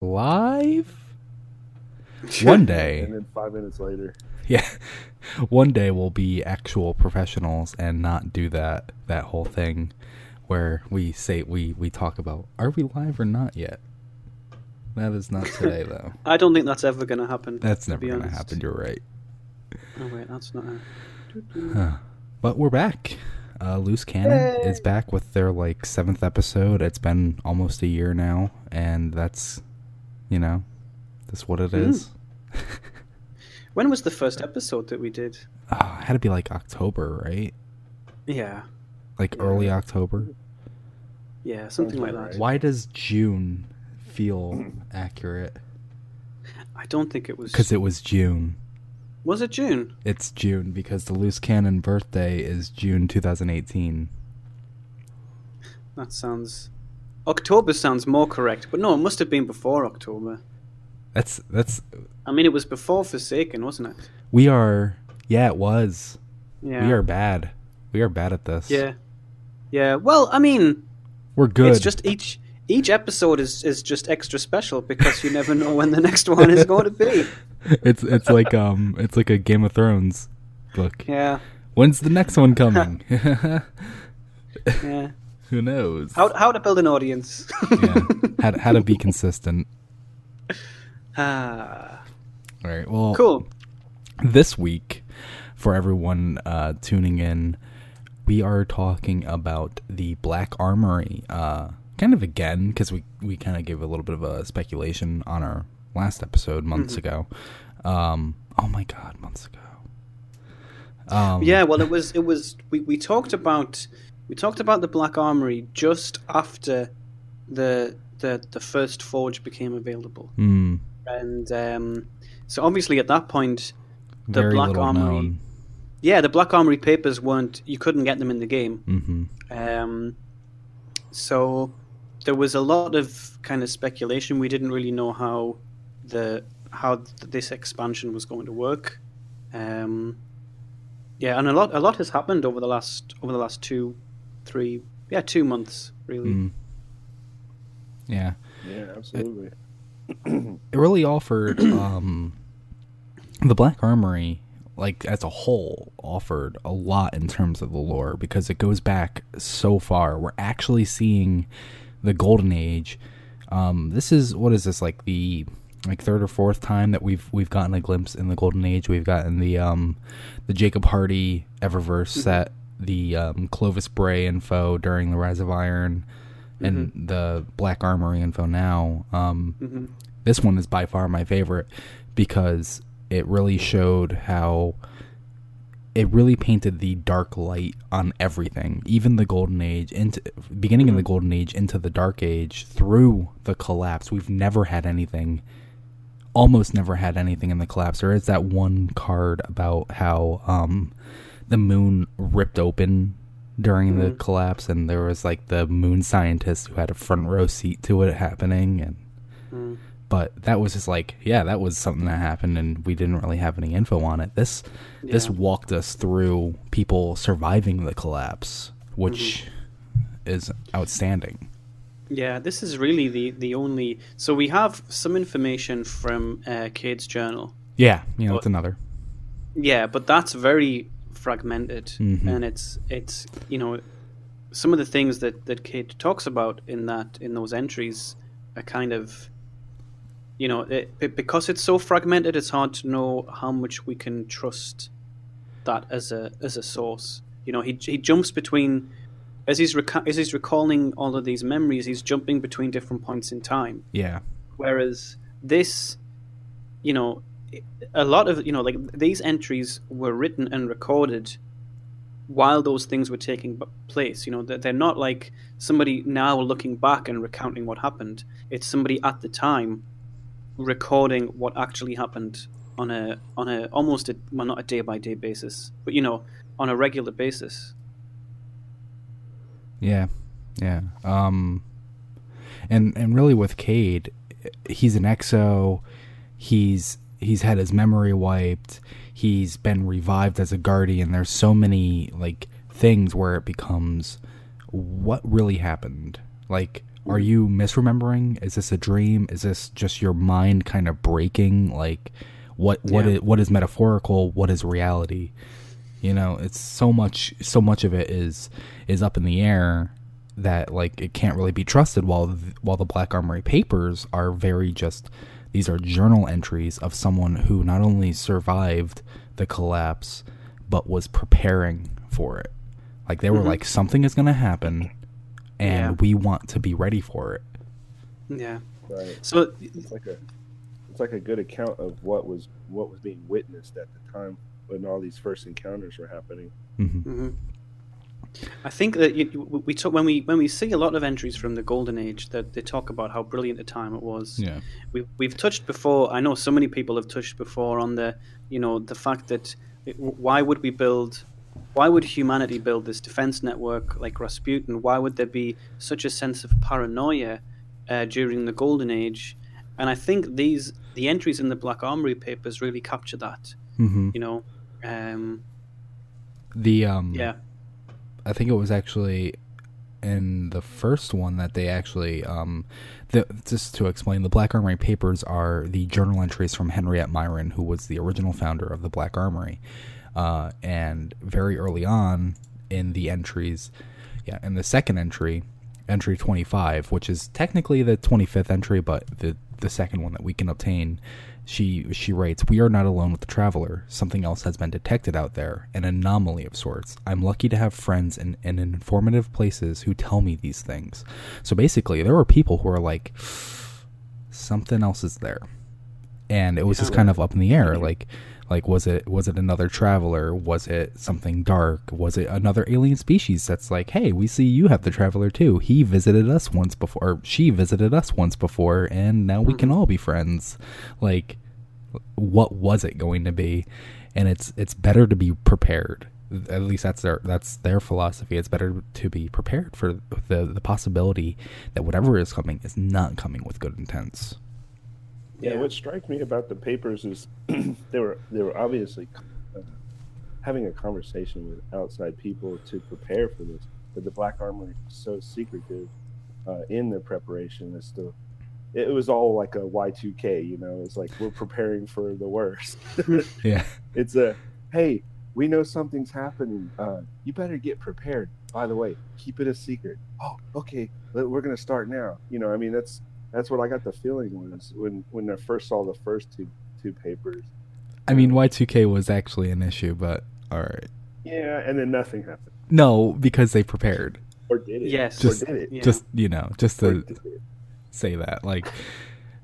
live. One day, and then five minutes later. yeah, one day we'll be actual professionals and not do that that whole thing where we say we we talk about are we live or not yet. That is not today though. I don't think that's ever going to happen. That's never be gonna honest. happen. You're right. Oh wait, that's not. A... Huh. But we're back. Uh, Loose Cannon Yay. is back with their like seventh episode. It's been almost a year now, and that's, you know, that's what it Hmm. is. When was the first episode that we did? Oh, it had to be like October, right? Yeah, Like Yeah. early October. yeah, something like that. Why does June feel accurate? I don't think it was. Because it was June. was it June? It's June because the Loose Cannon birthday is June 2018. That sounds. October sounds more correct, but no, it must have been before October. That's that's I mean, it was before Forsaken, wasn't it? we are. Yeah, it was. Yeah. We are bad. We are bad at this. Yeah. Yeah. Well, I mean, We're good. it's just each each episode is is just extra special because you never know when the next one is going to be. it's it's like um it's like a Game of Thrones book. Yeah. When's the next one coming? Yeah. Who knows? How how to build an audience? yeah. How how to be consistent. ah. All right. Well, Cool. this week for everyone uh, tuning in, we are talking about the Black Armory. Uh, kind of again because we we kind of gave a little bit of a speculation on our last episode months ago. Um, oh my god, months ago. Um, Yeah, well, it was it was we, we talked about we talked about the Black Armory just after the the the first forge became available, mm, and um, so obviously at that point, the very Black Armory known. yeah, the Black Armory papers weren't you couldn't get them in the game, hmm um, so there was a lot of kind of speculation. We didn't really know how the how th- this expansion was going to work. Um, yeah, and a lot a lot has happened over the last over the last two, three, yeah, two months really. Mm. Yeah. Yeah, absolutely. it really offered um the black armory like as a whole offered a lot in terms of the lore because it goes back so far we're actually seeing the golden age um this is what is this like the like third or fourth time that we've we've gotten a glimpse in the golden age we've gotten the um the jacob hardy eververse set the um clovis bray info during the rise of iron and the black armory info now. Um hmm this one is by far my favorite because it really showed how it really painted the dark light on everything even the golden age into beginning in the golden age into the dark age through the collapse. We've never had anything almost never had anything in the collapse. There is that one card about how um the moon ripped open during the collapse and there was like the moon scientist who had a front row seat to it happening and Mm. but that was just like yeah that was something that happened and we didn't really have any info on it this this walked us through people surviving the collapse which is outstanding Yeah, this is really the the only. So we have some information from uh, Cayde's journal. yeah you know But- it's another Yeah, but that's very fragmented, Mhm. and it's it's you know some of the things that that Cayde talks about in that in those entries are kind of you know it, it- because it's so fragmented, it's hard to know how much we can trust that as a as a source. You know, he he jumps between as he's reca- as he's recalling all of these memories, he's jumping between different points in time. yeah Whereas this, you know, a lot of you know, like these entries were written and recorded while those things were taking place. You know, they're, not like somebody now looking back and recounting what happened. It's somebody at the time recording what actually happened on a on a almost a well not a day by day basis, but you know, on a regular basis. Yeah, yeah. Um, and and really with Cayde, he's an exo. He's he's had his memory wiped. He's been revived as a guardian. There's so many like things where it becomes what really happened. Like Are you misremembering? Is this a dream? Is this just your mind kind of breaking? Like, what what Yeah. is, what is metaphorical? What is reality? You know, it's so much so much of it is is up in the air that like it can't really be trusted. While while the Black Armory papers are very just these are journal entries of someone who not only survived the collapse but was preparing for it. Like they were Mhm. like something is going to happen and Yeah. we want to be ready for it. Yeah. Right. So It's like a it's like a good account of what was what was being witnessed at the time when all these first encounters were happening. hmm Mhm. I think that you, we talk when we when we see a lot of entries from the golden age that they talk about how brilliant a time it was. Yeah. We we've touched before. I know so many people have touched before on the you know the fact that it, why would we build, why would humanity build this defense network like Rasputin? Why would there be such a sense of paranoia uh, during the golden age? And I think these the entries in the Black Armory papers really capture that. hmm You know, um, The um yeah. I think it was actually in the first one that they actually um the, just to explain the Black Armory papers are the journal entries from Henriette Myron who was the original founder of the Black Armory. Uh and very early on in the entries yeah in the second entry entry 25 which is technically the 25th entry but the the second one that we can obtain she she writes we are not alone with the traveler. Something else has been detected out there an anomaly of sorts. I'm lucky to have friends in, in informative places who tell me these things. So basically there were people who are like something else is there. And it was just kind of up in the air like like was it was it another traveler? Was it something dark? Was it another alien species that's like hey we see you have the traveler too. He visited us once before or she visited us once before and now we can mm-hmm. all be friends. Like what was it going to be? And it's it's better to be prepared. At least that's their that's their philosophy. It's better to be prepared for the the possibility that whatever is coming is not coming with good intents Yeah, Yeah. what strikes me about the papers is they were they were obviously uh, having a conversation with outside people to prepare for this, but the Black Armory was so secretive uh, in their preparation as to it was all like a Y two K, you know. It's like we're preparing for the worst. yeah it's a hey, we know something's happening. Uh, you better get prepared. By the way, keep it a secret. Oh, okay, we're gonna start now. You know, I mean, that's that's what I got the feeling was when when I first saw the first two two papers. i mean y2k was actually an issue but all right Yeah, and then nothing happened, no because they prepared or did it? Yes. or Just- did it? Yeah. just you know just to say that like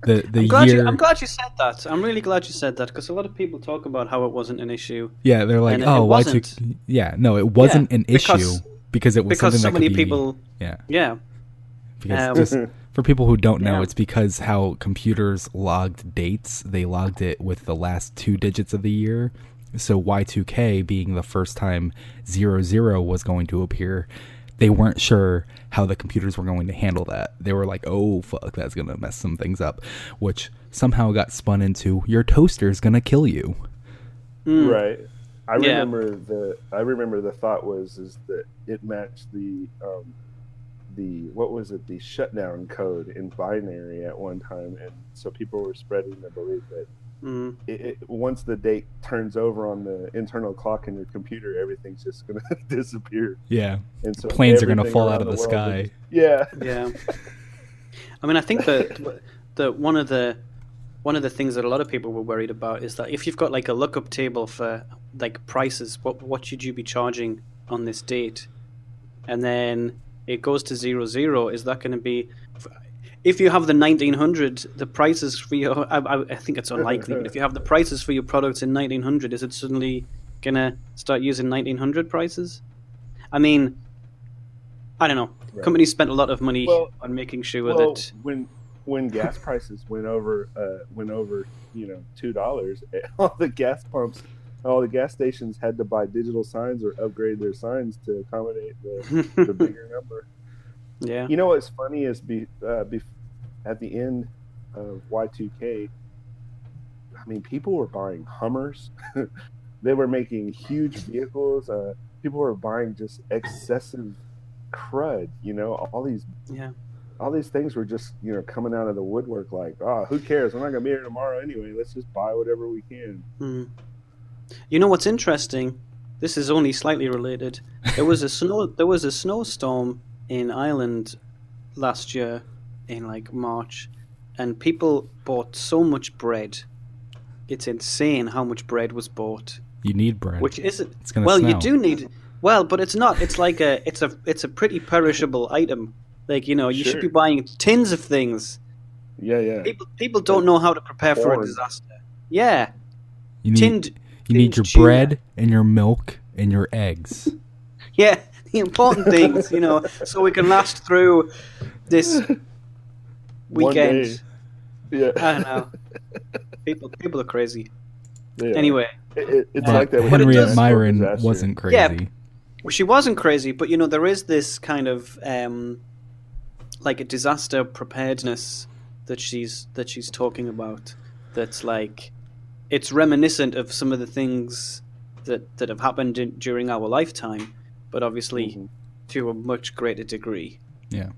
the the I'm glad, year you, I'm glad you said that. I'm really glad you said that because a lot of people talk about how it wasn't an issue yeah they're like oh y2 wasn't. yeah no it wasn't an because- issue because it was because something so that many could be, people. yeah Yeah, because Um, just for people who don't know Yeah. it's because how computers logged dates they logged it with the last two digits of the year so y2k being the first time 00 was going to appear they weren't sure how the computers were going to handle that they were like oh fuck that's gonna mess some things up which somehow got spun into your toaster is gonna kill you Mm. Right. I Yeah. remember the I remember the thought was is that it matched the um, the what was it the shutdown code in binary at one time, and so people were spreading the belief that Mm. it, it, once the date turns over on the internal clock in your computer, everything's just gonna disappear, yeah. And so planes are gonna fall out of the, world sky. is- yeah, Yeah. I mean, I think that that one of the one of the things that a lot of people were worried about is that if you've got like a lookup table for like prices, what what should you be charging on this date, and then it goes to zero zero, is that going to be if you have the 1900 the prices for your I, I, I think it's unlikely but if you have the prices for your products in 1900 is it suddenly gonna start using 1900 prices i mean i don't know Right. companies spent a lot of money Well- on making sure well, that when when gas prices went over uh, went over you know two dollars, all the gas pumps, all the gas stations had to buy digital signs or upgrade their signs to accommodate the, the bigger number. yeah You know what's funny is be, uh, be at the end of Y two K. I mean, people were buying Hummers. they were making huge vehicles. Uh, people were buying just excessive crud. You know, all these yeah all these things were just you know coming out of the woodwork. Like, oh, who cares? We're not gonna be here tomorrow anyway. Let's just buy whatever we can. Mm. You know what's interesting? This is only slightly related. There was a snow. There was a snowstorm in Ireland last year, in like March, and people bought so much bread. It's insane how much bread was bought. You need bread. Which isn't. It's gonna well, you do need. Well, but it's not. It's like a. It's a. It's a pretty perishable item. Like you know, you should be buying tins of things. Yeah, yeah. People people don't know how to prepare for a disaster. Yeah, you need tinned. You need your tinned tuna. bread and your milk and your eggs. Yeah, the important things, you know, so we can last through this weekend. Yeah. I don't know. People, people are crazy. yeah. Anyway, It- it- it's But like that. with Henriette. Myron wasn't crazy. Yeah. well, she wasn't crazy, but you know, there is this kind of um, like a disaster preparedness that she's that she's talking about. That's like it's reminiscent of some of the things that that have happened in, during our lifetime, but obviously Mhm. to a much greater degree. Yeah.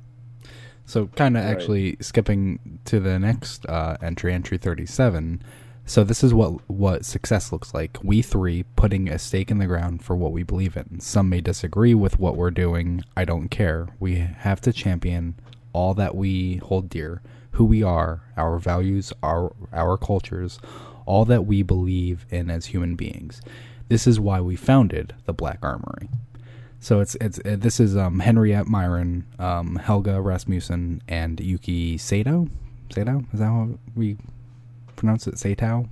So kind of Right. actually skipping to the next uh, entry, entry thirty-seven. So this is what what success looks like. We three putting a stake in the ground for what we believe in. Some may disagree with what we're doing. I don't care. We have to champion all that we hold dear, who we are, our values, our our cultures, all that we believe in as human beings. This is why we founded the Black Armory. So it's it's uh, this is um, Henriette Myron, um, Helga Rasmussen, and Yuki Sato. Sato is that how we pronounce it? Sato.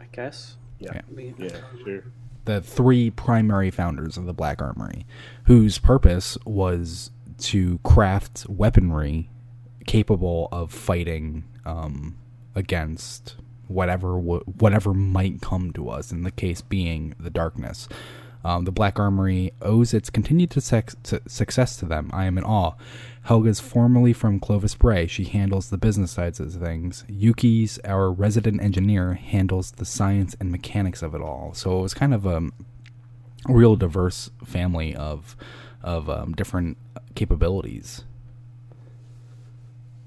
I guess. Yeah. We- Yeah, sure. The three primary founders of the Black Armory, whose purpose was to craft weaponry capable of fighting um, against whatever w- whatever might come to us. In the case being the darkness. Um, the Black Armory owes its continued success to, success to them. I am in awe. Helga's formerly from Clovis Bray. She handles the business sides of things. Yuki's, our resident engineer, handles the science and mechanics of it all. So it was kind of a real diverse family of of um, different capabilities.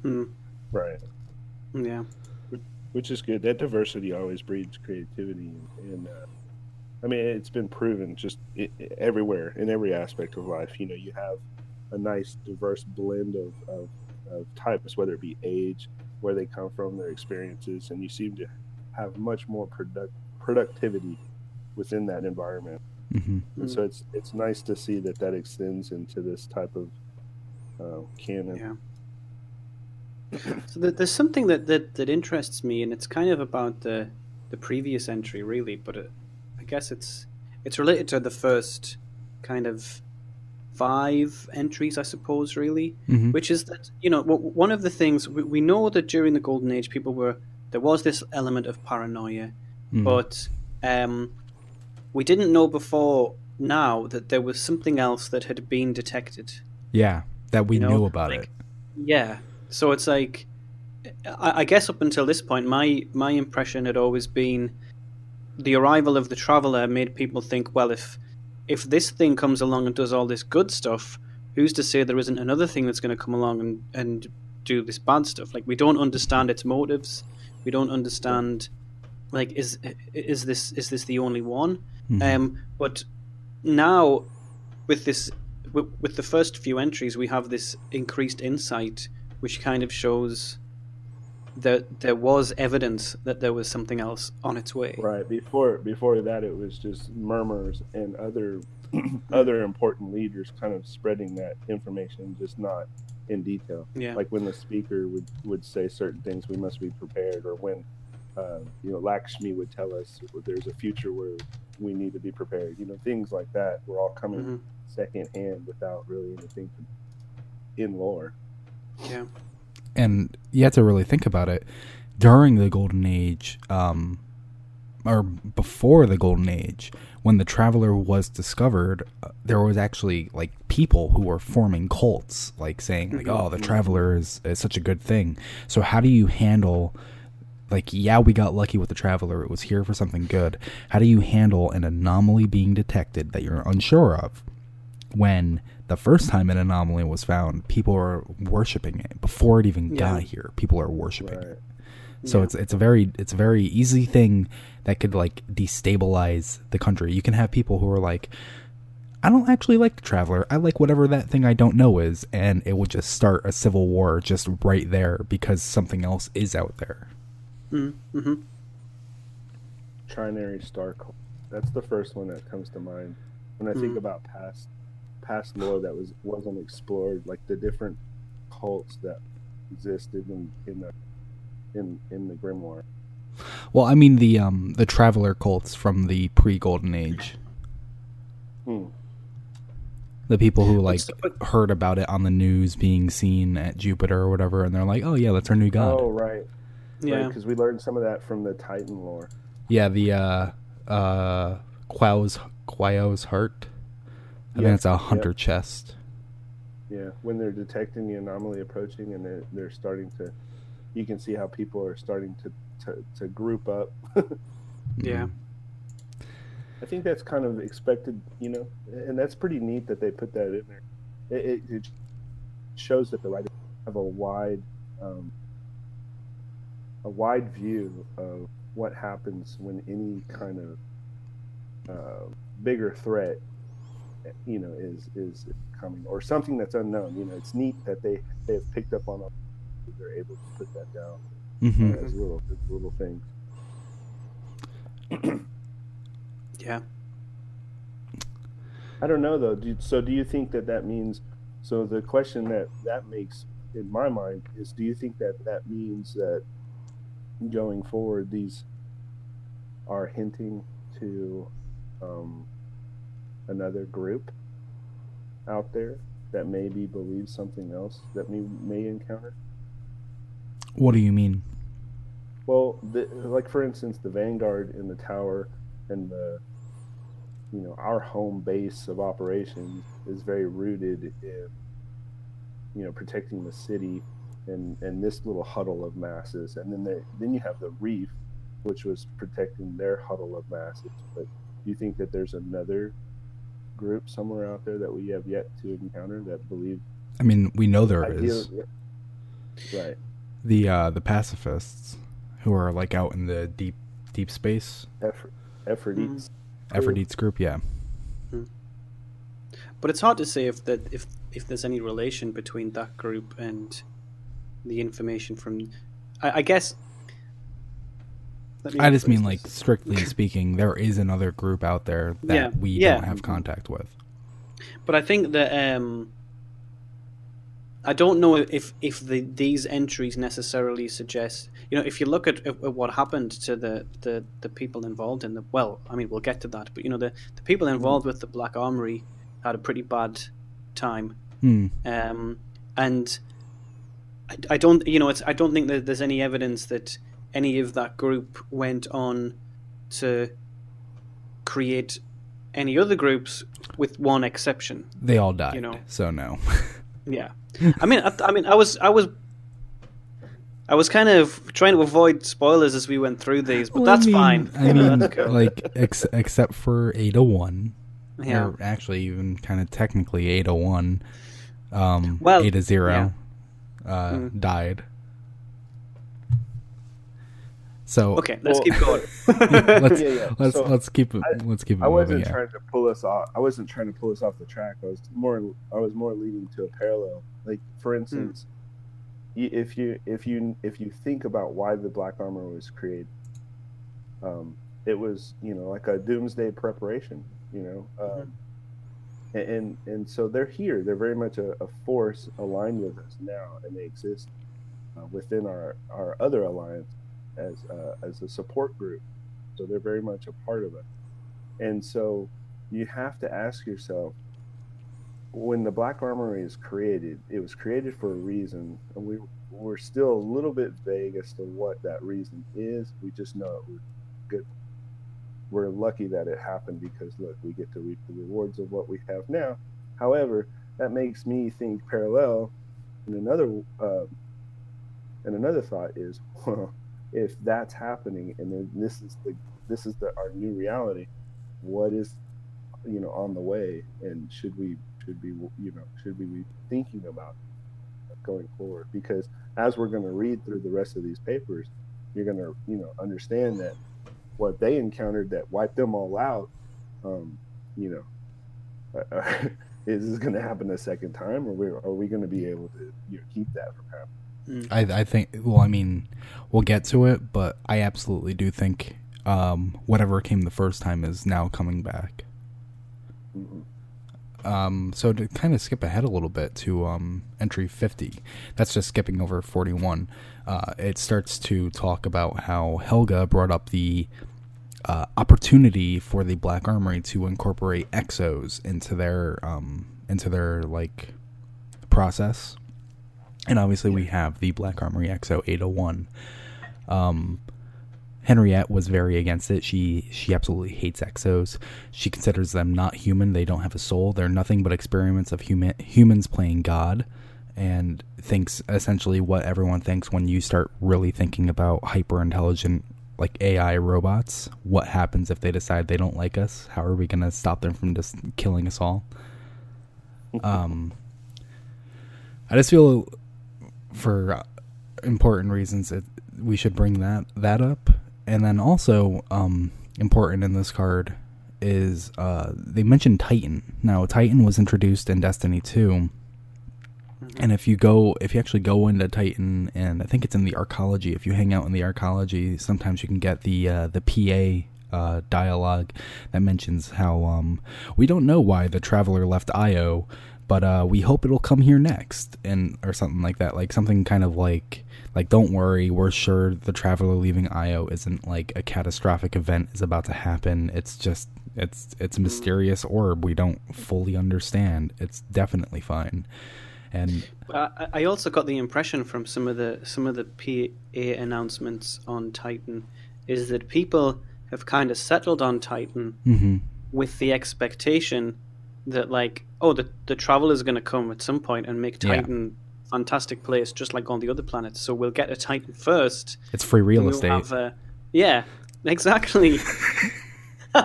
Hmm. Right. Yeah. Which is good. That diversity always breeds creativity, and uh, I mean, it's been proven just i i- everywhere in every aspect of life. You know, you have a nice, diverse blend of, of, of types, whether it be age, where they come from, their experiences, and you seem to have much more product productivity within that environment. hmm And so it's it's nice to see that that extends into this type of uh, canon. Yeah. So there's something that, that, that interests me, and it's kind of about the the previous entry, really. But it, I guess it's it's related to the first kind of five entries, I suppose, really. hmm Which is that you know one of the things we, we know that during the golden age, people were there was this element of paranoia, Mm-hmm. but um, we didn't know before now that there was something else that had been detected. yeah, that we you know, knew about like- it. Yeah. So it's like, I, I guess up until this point, my my impression had always been the arrival of the traveler made people think, well, if if this thing comes along and does all this good stuff, who's to say there isn't another thing that's going to come along and and do this bad stuff? Like we don't understand its motives. We don't understand. Like is is this is this the only one? Mhm. Um, but now, with this, with, with the first few entries, we have this increased insight, which kind of shows that there was evidence that there was something else on its way. Right. Before before that, it was just murmurs and other other important leaders kind of spreading that information, just not in detail. Yeah. Like when the speaker would would say certain things, we must be prepared, or when uh, you know Lakshmi would tell us there's a future where we need to be prepared. You know, things like that were all coming Mhm. secondhand without really anything in lore. Yeah. and you have to really think about it. During the golden age um or before the golden age when the traveler was discovered uh, there was actually like people who were forming cults like saying like oh the traveler is, is such a good thing. So how do you handle like yeah we got lucky with the traveler it was here for something good. How do you handle an anomaly being detected that you're unsure of when the first time an anomaly was found, people were worshiping it before it even Yeah. got here. People are worshiping Right. it. So Yeah. it's it's a very it's a very easy thing that could like destabilize the country. You can have people who are like, I don't actually like the traveler. I like whatever that thing I don't know is, and it will just start a civil war just right there because something else is out there. Mm-hmm. Trinary Star That's the first one that comes to mind when I think Mhm. about past past lore that was wasn't explored, like the different cults that existed in in the in in the Grimoire. Well, I mean the um the traveler cults from the pre Golden Age. Hmm. The people who like But- heard about it on the news being seen at Jupiter or whatever, and they're like, "Oh yeah, that's our new god." Oh right, Yeah. because we learned some of that from the Titan lore. Yeah, the uh uh Quao's Quao's heart. I Yeah, think it's a yeah. hunter chest. Yeah, when they're detecting the anomaly approaching and they're, they're starting to, you can see how people are starting to to, to group up. Yeah. I think that's kind of expected, you know, and that's pretty neat that they put that in there. It, it, it shows that the writers have a wide, um, a wide view of what happens when any kind of uh, bigger threat, you know, is is coming or something that's unknown. You know, it's neat that they they have picked up on it. They're able to put that down hmm as little as little things. Yeah. I don't know though. Do, so do you think that that means? So the question that that makes in my mind is: Do you think that that means that going forward these are hinting to um, another group out there that maybe believes something else that we may encounter? What do you mean? Well, the, like for instance, the Vanguard in the tower and the you know our home base of operations is very rooted in you know protecting the city and and this little huddle of masses, and then they, then you have the reef, which was protecting their huddle of masses. But do you think that there's another group somewhere out there that we have yet to encounter that believe I mean, we know there ideal- is right the uh the pacifists who are like out in the deep deep space. effort effort Mhm. eats group, yeah. But it's hard to say if that if if there's any relation between that group and the information from. I, I guess. I just mean like strictly speaking, there is another group out there that Yeah, we yeah. don't have contact with. But I think that um, I don't know if if the, these entries necessarily suggest. You know, if you look at, at what happened to the, the, the people involved in the well, I mean, we'll get to that. But you know, the, the people involved with the Black Armory had a pretty bad time, Hmm. um, and I, I don't. You know, it's I don't think that there's any evidence that any of that group went on to create any other groups, with one exception. They all died. You know. So no. Yeah, I mean, I, I mean, I was, I was, I was kind of trying to avoid spoilers as we went through these, but Well, I that's mean- fine. I mean, cool. like ex- except for 801, yeah, or actually even kind of technically 801, um, Well, 8 to 0 yeah. uh, Mm. died. So okay, let's Well- keep going. let's Yeah, yeah. let's So, let's keep it I- let's keep it I wasn't Yeah. trying to pull us off. I wasn't trying to pull us off the track. I was more. I was more leading to a parallel. Like for instance, y if you if you if you think about why the black armor was created, um, it was you know like a doomsday preparation. You know, um, and, and and so they're here. They're very much a, a force aligned with us now, and they exist uh, within our our other alliance as uh, as a support group. So they're very much a part of it. And so you have to ask yourself when the Black Armory is created, it was created for a reason, and we we're still a little bit vague as to what that reason is. We just know it was good. We're lucky that it happened because look, we get to reap the rewards of what we have now. However, that makes me think parallel. And another uh, and another thought is, well, if that's happening, and then this is the this is the our new reality, what is you know on the way, and should we should be you know should we be thinking about going forward? Because as we're going to read through the rest of these papers, you're going to you know understand that what they encountered that wiped them all out, um, you know, uh, is this going to happen a second time, or we, are we going to be able to you know, keep that from happening? I, I think. Well, I mean, we'll get to it, but I absolutely do think um, whatever came the first time is now coming back. Um, so to kind of skip ahead a little bit to um, entry 50, that's just skipping over 41. Uh, it starts to talk about how Helga brought up the uh, opportunity for the Black Armory to incorporate exos into their um, into their like process, and obviously we have the Black Armory Exo 801. Um, Henriette was very against it. She she absolutely hates exos. She considers them not human. They don't have a soul. They're nothing but experiments of human humans playing God, and thinks essentially what everyone thinks when you start really thinking about hyper intelligent like AI robots. What happens if they decide they don't like us? How are we going to stop them from just killing us all? um, I just feel for important reasons that we should bring that that up and then also um, important in this card is uh, they mentioned Titan. Now Titan was introduced in Destiny 2. And if you go, if you actually go into Titan, and I think it's in the arcology. If you hang out in the arcology, sometimes you can get the uh, the PA uh, dialogue that mentions how um, we don't know why the traveler left Io, but uh, we hope it'll come here next, and or something like that. Like something kind of like like don't worry, we're sure the traveler leaving Io isn't like a catastrophic event is about to happen. It's just it's it's a mysterious orb we don't fully understand. It's definitely fine. And I, I also got the impression from some of the some of the PA announcements on Titan is that people have kind of settled on Titan mm-hmm. with the expectation that like oh the the travel is going to come at some point and make Yeah. Titan fantastic place just like on the other planets. So we'll get a Titan first. it's free real we'll estate. have a- yeah, exactly.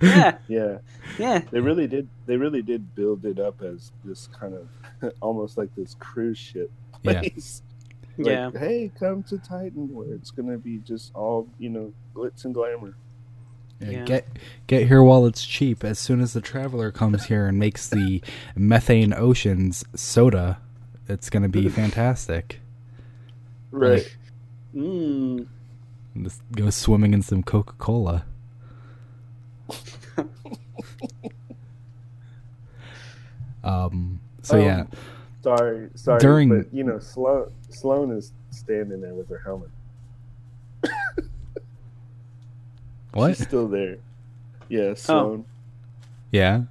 yeah, Yeah, yeah. they really did. They really did build it up as this kind of almost like this cruise ship Yeah. place. Like, Yeah. Hey, come to Titan, where it's gonna be just all you know, glitz and glamour. Yeah, Yeah. Get get here while it's cheap. As soon as the traveler comes here and makes the methane oceans soda, it's gonna be fantastic. Right. Mm. Just go swimming in some Coca Cola. um. So Um, yeah, Sorry, sorry. During- but you know, Sloan Sloan is standing there with her helmet. What? She's still there. Yeah, Sloan. Yeah.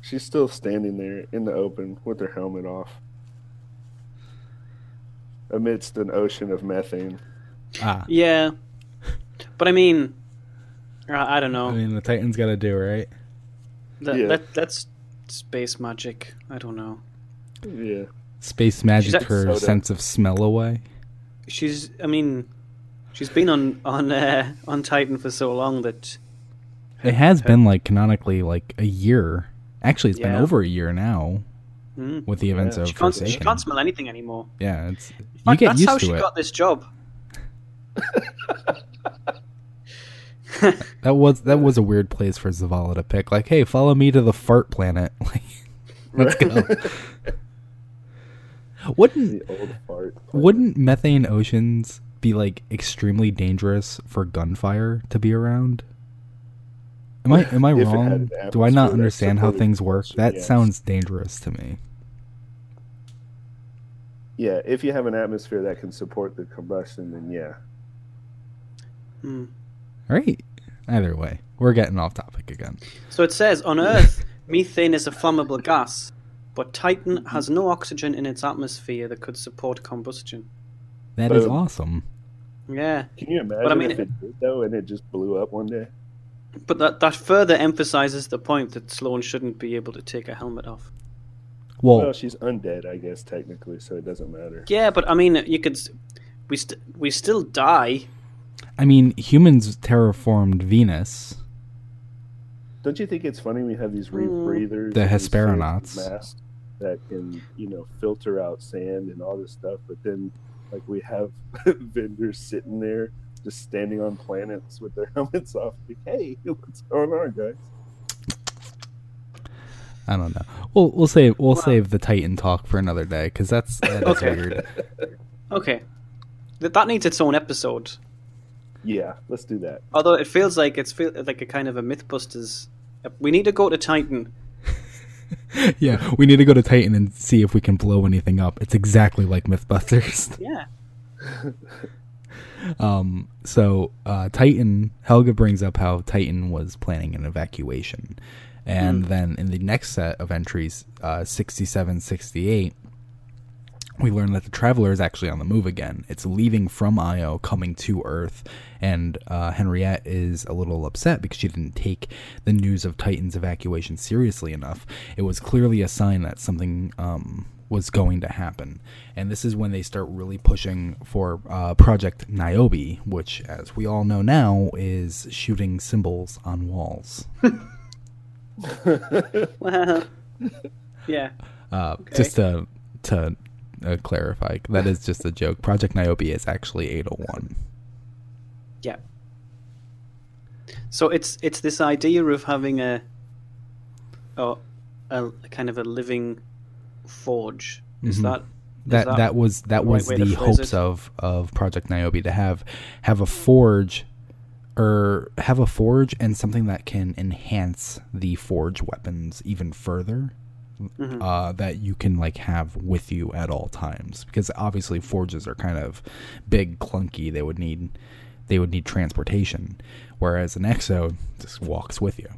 She's still standing there in the open with her helmet off, amidst an ocean of methane. Ah. Yeah, but I mean, I I don't know. I mean, the Titans got to do right. That, Yeah. that that's space magic. I don't know. Yeah, Space magic her soda. sense of smell away. She's. I mean, she's been on on uh, on Titan for so long that It has been like canonically like a year. Actually, it's been over a year now mm, with the events Yeah. of she can't she can't smell anything anymore. Yeah, it's you Like, get that's used how to she it. got this job. That was that was a weird place for Zavala to pick. Like, hey, follow me to the fart planet. Like, let's go. wouldn't the old fart. wouldn't methane oceans be like extremely dangerous for gunfire to be around? Am I am I If it had wrong? Do I not understand how things work? That yes. sounds dangerous to me. Yeah, if you have an atmosphere that can support the combustion, then yeah. Hmm. All right. Either way, we're getting off topic again. So it says on Earth, methane is a flammable gas, but Titan has no oxygen in its atmosphere that could support combustion. That is Boom. awesome. Yeah, Can you imagine mean- if it did though, and it just blew up one day? but that that further emphasizes the point that Sloan shouldn't be able to take a helmet off. Well, Well, she's undead, I guess technically, so it doesn't matter. Yeah, but I mean, you could. We st- we still die. I mean, humans terraformed Venus. Don't you think it's funny we have these hmm. rebreathers, The and these fancy Hesperonauts. masks that can, you know, filter out sand and all this stuff, but then like we have vendors sitting there just standing on planets with their helmets off. Like, hey, what's going on, guys? I don't know. We'll we'll save we'll save the Titan talk for another day because that's that is Okay. weird. Okay, Th- that needs its own episode. Yeah, let's do that. Although it feels like it's feel like a kind of a MythBusters. We need to go to Titan. yeah, we need to go to Titan and see if we can blow anything up. It's exactly like MythBusters. Yeah. Um, so uh, Titan Helga brings up how Titan was planning an evacuation, and then in the next set of entries, uh, 67, 68, we learn that the Traveler is actually on the move again. It's leaving from Io, coming to Earth, and uh, Henriette is a little upset because she didn't take the news of Titan's evacuation seriously enough. It was clearly a sign that something um, was going to happen, and this is when they start really pushing for uh, Project Niobe, which, as we all know now, is shooting symbols on walls. Well, yeah. Uh, Just to to uh, clarify, that is just a joke. Project Niobe is actually 801. Yeah. So it's it's this idea of having a, a, a kind of a living forge. Is Mhm. that is that that, was that was right the hopes it? of of Project Niobe to have have a forge or have a forge and something that can enhance the forge weapons even further Mhm. uh, that you can like have with you at all times because obviously forges are kind of big clunky they would need they would need transportation whereas an exo just walks with you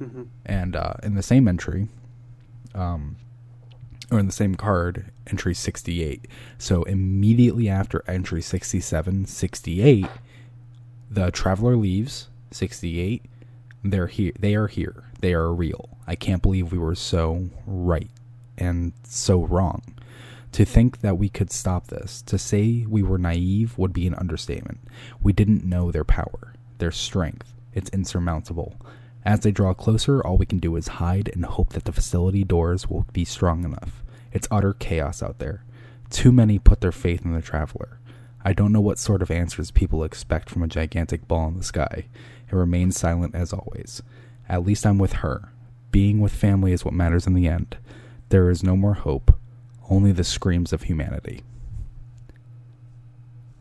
Mhm. and uh, in the same entry, um, or in the same card, entry 68. So immediately after entry 67, 68, the traveler leaves. 68, they're here. They are here. They are real. I can't believe we were so right and so wrong. To think that we could stop this, to say we were naive would be an understatement. We didn't know their power, their strength. It's insurmountable. As they draw closer, all we can do is hide and hope that the facility doors will be strong enough. It's utter chaos out there. Too many put their faith in the traveler. I don't know what sort of answers people expect from a gigantic ball in the sky. It remains silent as always. At least I'm with her. Being with family is what matters in the end. There is no more hope, only the screams of humanity.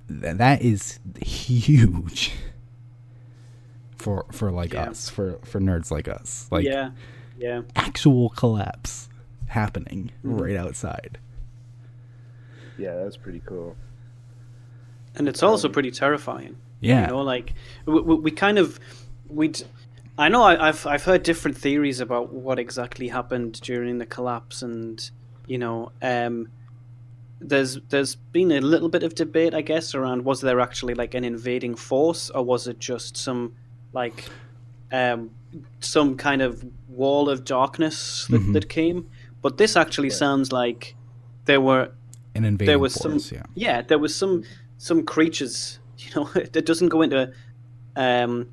Th- that is huge for for like Yeah. us, for for nerds like us. Like yeah, yeah. actual collapse happening Mhm. right outside. Yeah, that's pretty cool. And it's also pretty terrifying. Yeah. You know, like we, we, we kind of we. I know I, I've I've heard different theories about what exactly happened during the collapse, and you know, um, there's there's been a little bit of debate, I guess, around was there actually like an invading force, or was it just some like um, some kind of wall of darkness that, Mhm. that came? But this actually Yeah. sounds like there were An invading there was force, some yeah. yeah there was some some creatures you know it doesn't go into um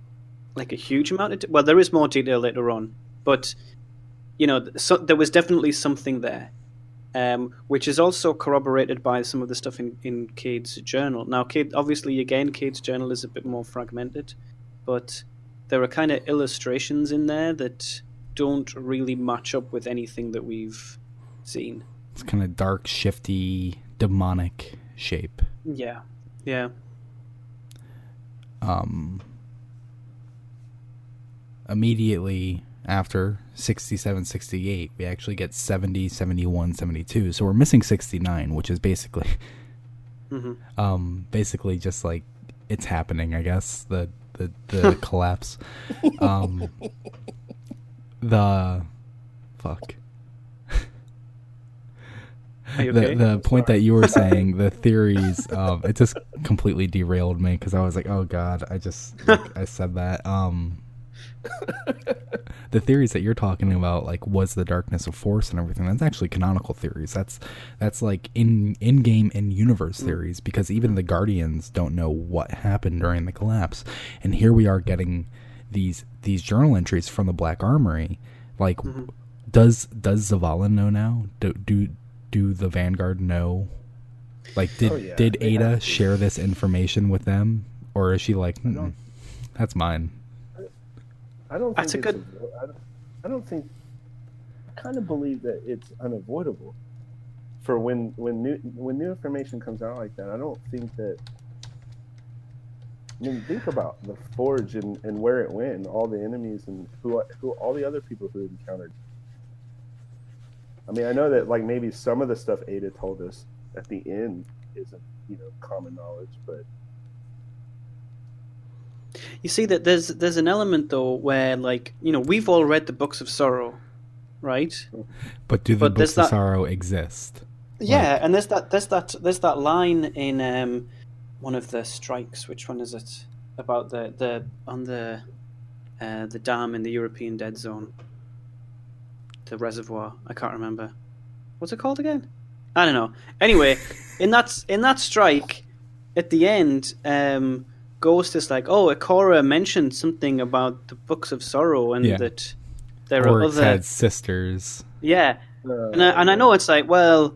like a huge amount of de- well there is more detail later on but you know so there was definitely something there um which is also corroborated by some of the stuff in in Cayde's journal. Now Cayde obviously again Cayde's journal is a bit more fragmented but there are kind of illustrations in there that don't really match up with anything that we've seen. It's kind of dark, shifty, demonic shape. yeah yeah. Um, immediately after 67, 68, we actually get 70, 71, 72. So we're missing 69, which is basically, hmm um, basically just like it's happening, I guess. The the the collapse. Um, the fuck. You the okay? the point that you were saying, the theories, um, it just completely derailed me because I was like, oh god, I just like, I said that. Um, the theories that you're talking about, like, was the darkness of force and everything. That's actually canonical theories. That's that's like in in game in universe theories because even the Guardians don't know what happened during the collapse, and here we are getting these these journal entries from the Black Armory. Like, Mm-hmm. does does Zavala know now? Do do do the Vanguard know? Like, did Oh, yeah, did Ada share this information with them, or is she like, "Mm-mm, that's mine? I don't think That's a good- avo- I don't, I don't think. I kind of believe that it's unavoidable. For when when new when new information comes out like that, I don't think that. I mean, think about the forge and, and where it went, and all the enemies and who who all the other people who encountered. I mean, I know that like maybe some of the stuff Ada told us at the end isn't you know common knowledge, but You see that there's there's an element though where like you know we've all read the books of sorrow, right? But do the But books of that- sorrow exist? Yeah, and there's that there's that there's that line in um, one of the strikes. Which one is it? About the the on the uh, the dam in the European Dead Zone. The reservoir. I can't remember. What's it called again? I don't know. Anyway, in that in that strike, at the end, um, Ghost is like, "Oh, Akora mentioned something about the books of sorrow, and Yeah. that there are other had sisters? yeah." uh, And I, and I know it's like, well,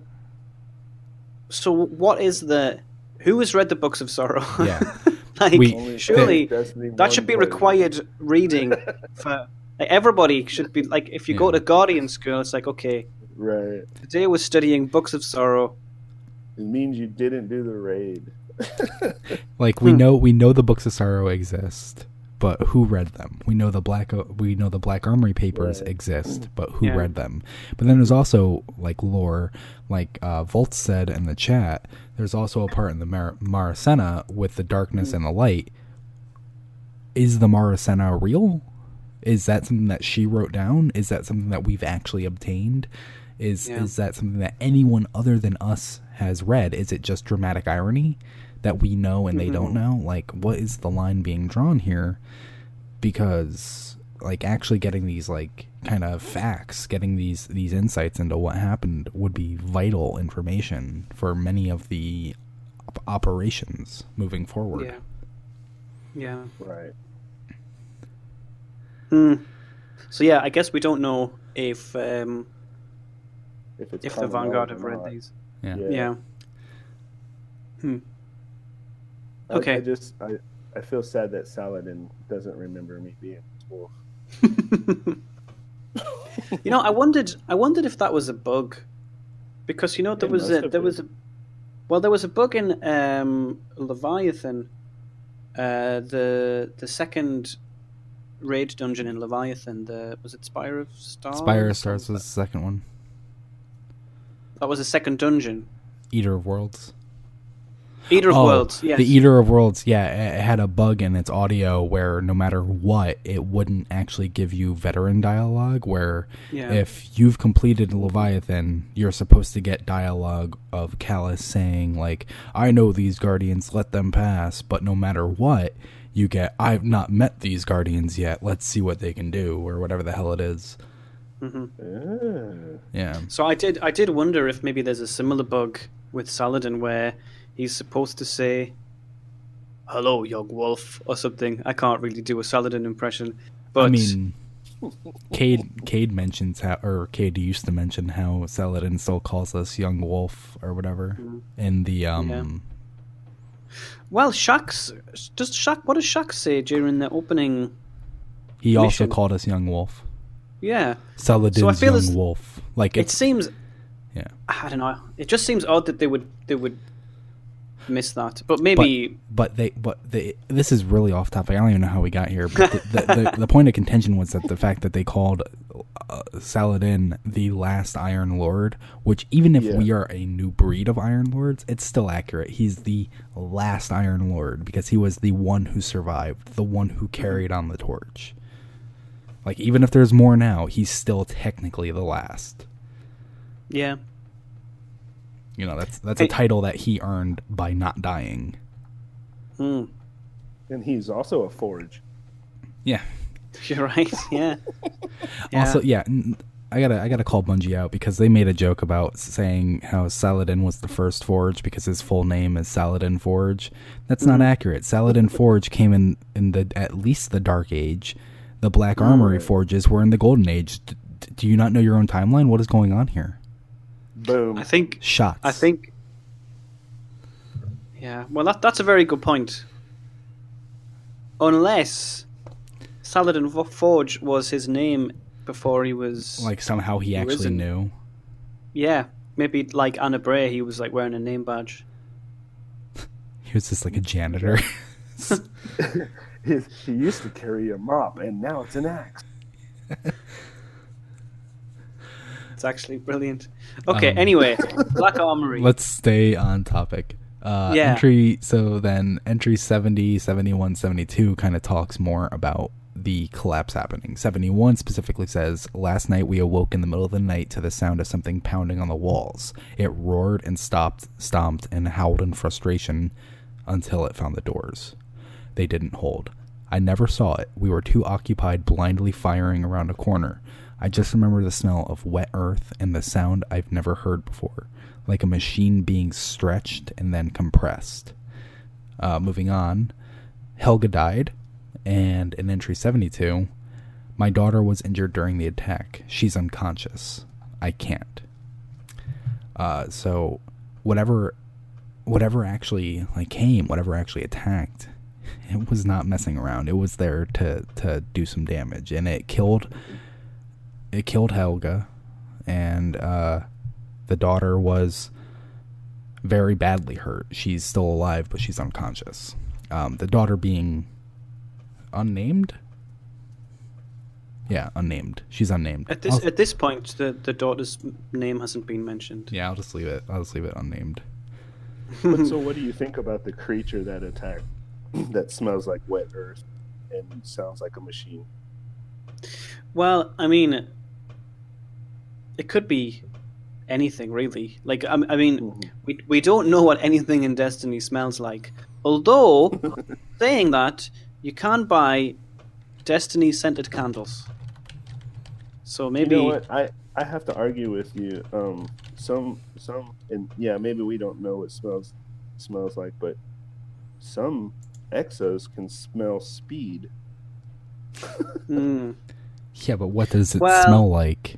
so what is the who has read the books of sorrow? Yeah. like We- surely Destiny that should be required reading for like everybody should be like if you go to Guardian school, it's like okay, Right. today we're studying books of sorrow. It means you didn't do the raid. Like we know we know the books of sorrow exist, but who read them? We know the black we know the Black Armory papers Right. exist, but who Yeah. read them? But then there's also like lore, like uh, Volt said in the chat. There's also a part in the Mar- Marasenna with the darkness and the light. Is the Marasenna real? Is that something that she wrote down? Is that something that we've actually obtained? Is Yeah. is that something that anyone other than us has read? Is it just dramatic irony that we know and they don't know? Like what is the line being drawn here? Because like actually getting these like kind of facts, getting these these insights into what happened would be vital information for many of the op- operations moving forward. Yeah, yeah. Right. Hmm. So yeah, I guess we don't know if um, If it's if the Vanguard have read not. these. Yeah. Yeah. Hmm. I- Okay. I, just I, I feel sad that Saladin doesn't remember me being a wolf. you know, I wondered. I wondered if that was a bug, because you know there It was a there been. was a well there was a bug in um, Leviathan, uh, the the second raid dungeon in Leviathan. The was it Spire of Stars? Spire of Stars was the second one. that was the second dungeon. Eater of Worlds. Eater of Oh, Worlds. Yes. The Eater of Worlds, yeah, it it had a bug in its audio where no matter what, it wouldn't actually give you veteran dialogue. Where Yeah. if you've completed Leviathan, you're supposed to get dialogue of Calus saying, like, I know these guardians, let them pass. But no matter what, you get, I've not met these guardians yet, let's see what they can do, or whatever the hell it is. hmm Ah. Yeah. So I did. I did wonder if maybe there's a similar bug with Saladin where he's supposed to say, "Hello, young wolf" or something. I can't really do a Saladin impression, but I mean, Cayde Cayde mentions how, or Cayde used to mention how Saladin still calls us young wolf or whatever in the um. Yeah. well, Shaxx does Shaxx. What does Shaxx say during the opening? He also Mission. called us young wolf. Yeah, Saladin's feel young as- wolf. Like it seems. yeah. I don't know. It just seems odd that they would they would miss that, but maybe But they, but they, this is really off topic. I don't even know how we got here. But the, the, the, the point of contention was that the fact that they called uh, Saladin the last Iron Lord, which even if Yeah. we are a new breed of Iron Lords, it's still accurate. He's the last Iron Lord because he was the one who survived, the one who carried on the torch. Like even if there's more now, he's still technically the last. yeah. You know, that's that's a title that he earned by not dying. Hmm. And he's also a forge. Yeah. You're right. Yeah. Yeah. Also, yeah, n- I gotta I gotta call Bungie out because they made a joke about saying how Saladin was the first Forge because his full name is Saladin Forge. That's not accurate. Saladin Forge came in in the at least the Dark Age. The Black Armory Right. Forges were in the Golden Age. D- d- do you not know your own timeline? What is going on here? Boom. I think Shots. I think. Yeah, well, that that's a very good point. Unless Saladin Forge was his name before he was like somehow he actually Risen. knew. yeah, maybe like Ana Bray, he was like wearing a name badge. He was just like a janitor. He used to carry a mop, and now it's an axe. It's actually brilliant. Okay, Um, anyway, Black Armory. Let's stay on topic. Uh, Yeah. Entry. So then, entry 70, 71, 72 kind of talks more about the collapse happening. 71 specifically says, Last night we awoke in the middle of the night to the sound of something pounding on the walls. It roared and stopped, stomped, and howled in frustration until it found the doors. They didn't hold. I never saw it. We were too occupied blindly firing around a corner. I just remember the smell of wet earth and the sound I've never heard before, like a machine being stretched and then compressed. Uh, moving on, Helga died, and in entry 72, my daughter was injured during the attack. She's unconscious. I can't. Uh, so, whatever, whatever actually like came, whatever actually attacked, it was not messing around. It was there to to do some damage, and it killed. It killed Helga, and uh, the daughter was very badly hurt. She's still alive, but she's unconscious. Um, the daughter being unnamed. Yeah, unnamed. She's unnamed. At this I'll- at this point, the the daughter's name hasn't been mentioned. yeah, I'll just leave it. I'll just leave it unnamed. But so, what do you think about the creature that attacked that smells like wet earth and sounds like a machine? Well, I mean, it could be anything really. Like, I, I mean, Mhm. we we don't know what anything in Destiny smells like. Although, saying that, you can buy Destiny scented candles. So maybe You know what? I I have to argue with you. Um, some some and yeah, maybe we don't know what smells smells like, but some exos can smell speed. Mm, Yeah, but what does it Well- smell like?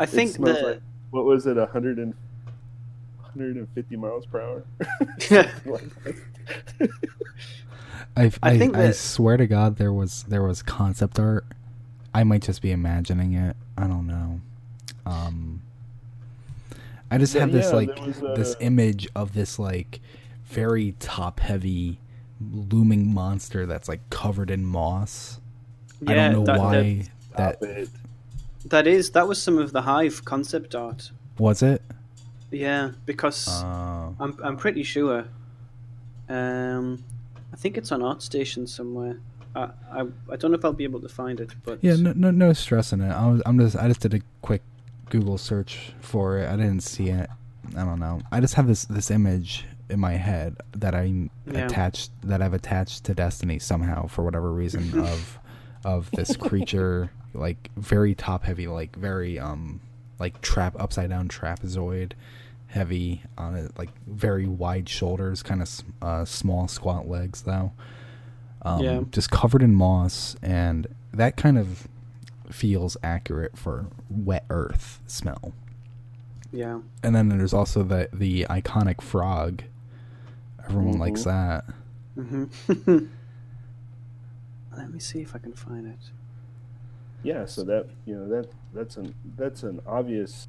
I think the like what was it? 100 and 150 miles per hour. I, I I, think I that- swear to God, there was there was concept art. I might just be imagining it. I don't know. Um, I just Yeah, have this yeah, like there was, this uh, image of this like very top heavy looming monster that's like covered in moss. I don't know that- why Stop that it. That is that was some of the Hive concept art. was it. Yeah, because Uh, I'm I'm pretty sure. Um, I think it's on ArtStation somewhere. I, I I don't know if I'll be able to find it, but yeah, no, no, no stress in it. I was, I'm just, I just did a quick Google search for it. I didn't see it. I don't know. I just have this this image in my head that I Yeah. attached that I've attached to Destiny somehow for whatever reason of of this creature like very top heavy, like very um like trap upside down trapezoid heavy on it, like very wide shoulders, kind of uh, small squat legs though. Um, Yeah. just covered in moss, and that kind of feels accurate for wet earth smell. yeah, And then there's also the the iconic frog. Everyone likes Mhm. that. hmm Let me see if I can find it. Yeah, so that you know that that's an that's an obvious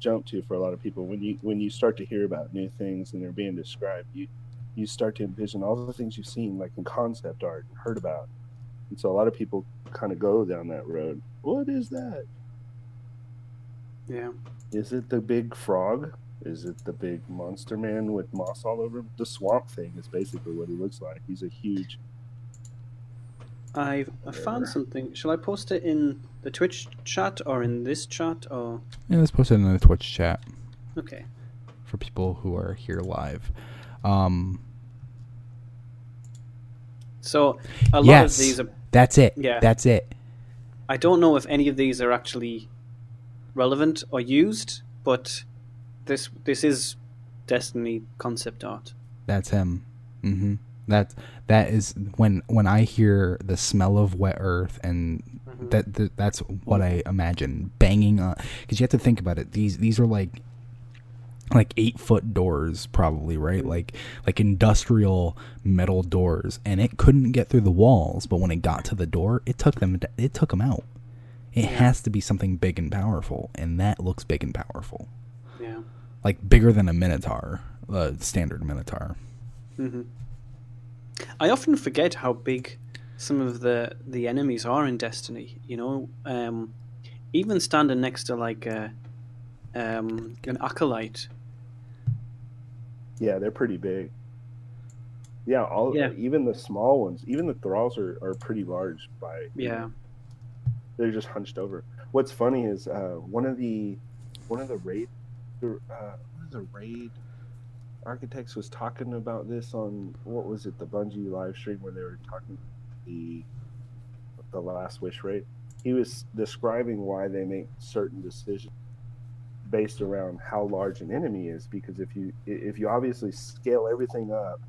jump to for a lot of people. When you when you start to hear about new things and they're being described you you start to envision all the things you've seen like in concept art and heard about. And so a lot of people kind of go down that road. What is that? Yeah, is it the big frog? Is it the big monster man with moss all over him? The swamp thing is basically what he looks like. He's a huge I've I found something. Shall I post it in the Twitch chat or in this chat or Yeah, let's post it in the Twitch chat okay? for people who are here live. Um, So a lot yes, of these are. that's it. Yeah. that's it. I don't know if any of these are actually relevant or used, but this this is Destiny concept art. That's him. Mm-hmm. That that is when when I hear the smell of wet earth and that, that that's what I imagine banging on because you have to think about it. These these are like like eight foot doors probably right? Like like industrial metal doors. And it couldn't get through the walls but when it got to the door it took them it took them out. It has to be something big and powerful and that looks big and powerful. Yeah. like bigger than a minotaur uh, standard minotaur. Hmm I often forget how big some of the the enemies are in Destiny. You know, um, even standing next to like a, um, an acolyte. Yeah, they're pretty big. Yeah, all Yeah. even the small ones, even the thralls are, are pretty large by Yeah. they're just hunched over. What's funny is uh, one of the one of the raid the, uh, one of the raid architects was talking about this on what was it the Bungie live stream where they were talking the the last wish raid. He was describing why they make certain decisions based around how large an enemy is because if you if you obviously scale everything up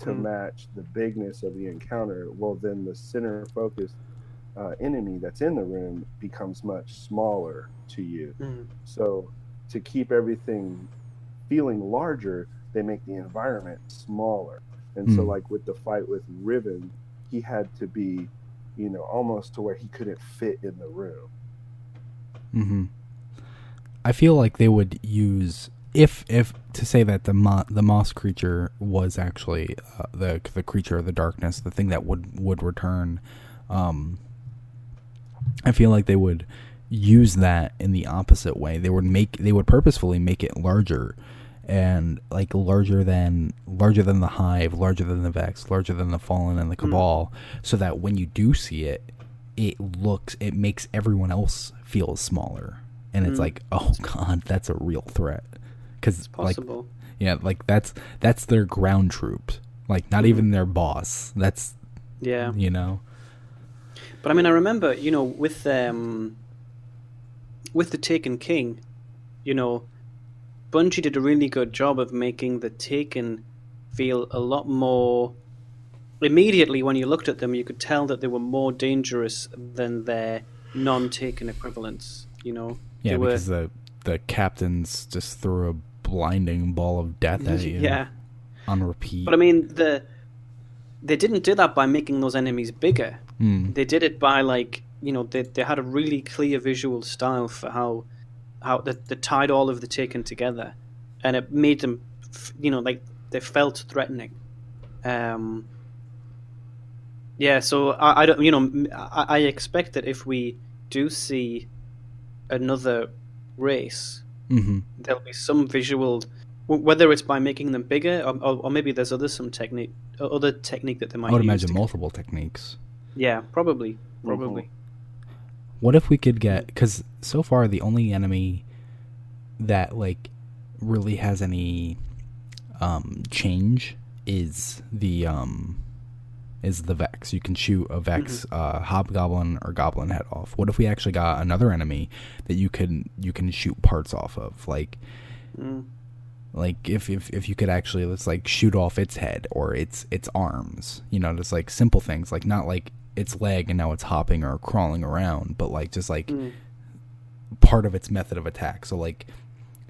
to Mm. match the bigness of the encounter, well then the center focus uh, enemy that's in the room becomes much smaller to you. Mm. So to keep everything feeling larger, they make the environment smaller. And so Hmm. like with the fight with Riven, he had to be, you know, almost to where he couldn't fit in the room. hmm I feel like they would use if if to say that the mo- the moss creature was actually uh, the the creature of the darkness, the thing that would would return. Um, I feel like they would use that in the opposite way. They would make they would purposefully make it larger and like larger than larger than the hive, larger than the vex, larger than the fallen and the cabal, so that when you do see it, it looks it makes everyone else feel smaller. And it's Mm. like, oh god, that's a real threat. Cuz like yeah, like that's that's their ground troops. Like not even their boss. That's yeah. you know. But I mean, I remember, you know, with um, with the Taken King, you know, Bungie did a really good job of making the Taken feel a lot more. Immediately, when you looked at them, you could tell that they were more dangerous than their non-Taken equivalents. You know, Yeah, They were- because the the captains just threw a blinding ball of death at you yeah. on repeat. But I mean, the they didn't do that by making those enemies bigger. Mm, they did it by like you know they, they had a really clear visual style for how how they, they tied all of the taken together and it made them you know like they felt threatening. Um yeah so i, I don't you know I expect that if we do see another race hmm there'll be some visual whether it's by making them bigger or, or, or maybe there's other some technique other technique that they might I would use imagine multiple techniques. yeah probably probably What if we could get because so far the only enemy that like really has any um change is the um is the Vex. You can shoot a Vex uh, Hobgoblin or Goblin head off. What if we actually got another enemy that you can you can shoot parts off of, like Mm. like if, if if you could actually let's like shoot off its head or its its arms you know just like simple things like not like its leg and now it's hopping or crawling around but like just like Mm. part of its method of attack so like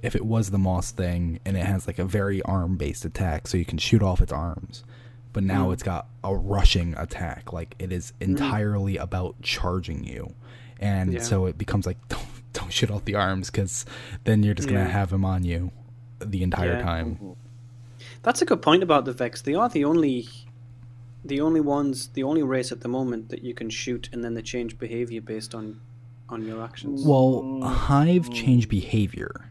if it was the moss thing and it has like a very arm based attack so you can shoot off its arms but now Mm. it's got a rushing attack like it is entirely about charging you and Yeah. so it becomes like don't, don't shoot off the arms because then you're just gonna have him on you the entire Yeah. time That's a good point about the Vex. They are the only, the only ones, the only race at the moment that you can shoot and then they change behavior based on, on your actions. Well, hive change behavior.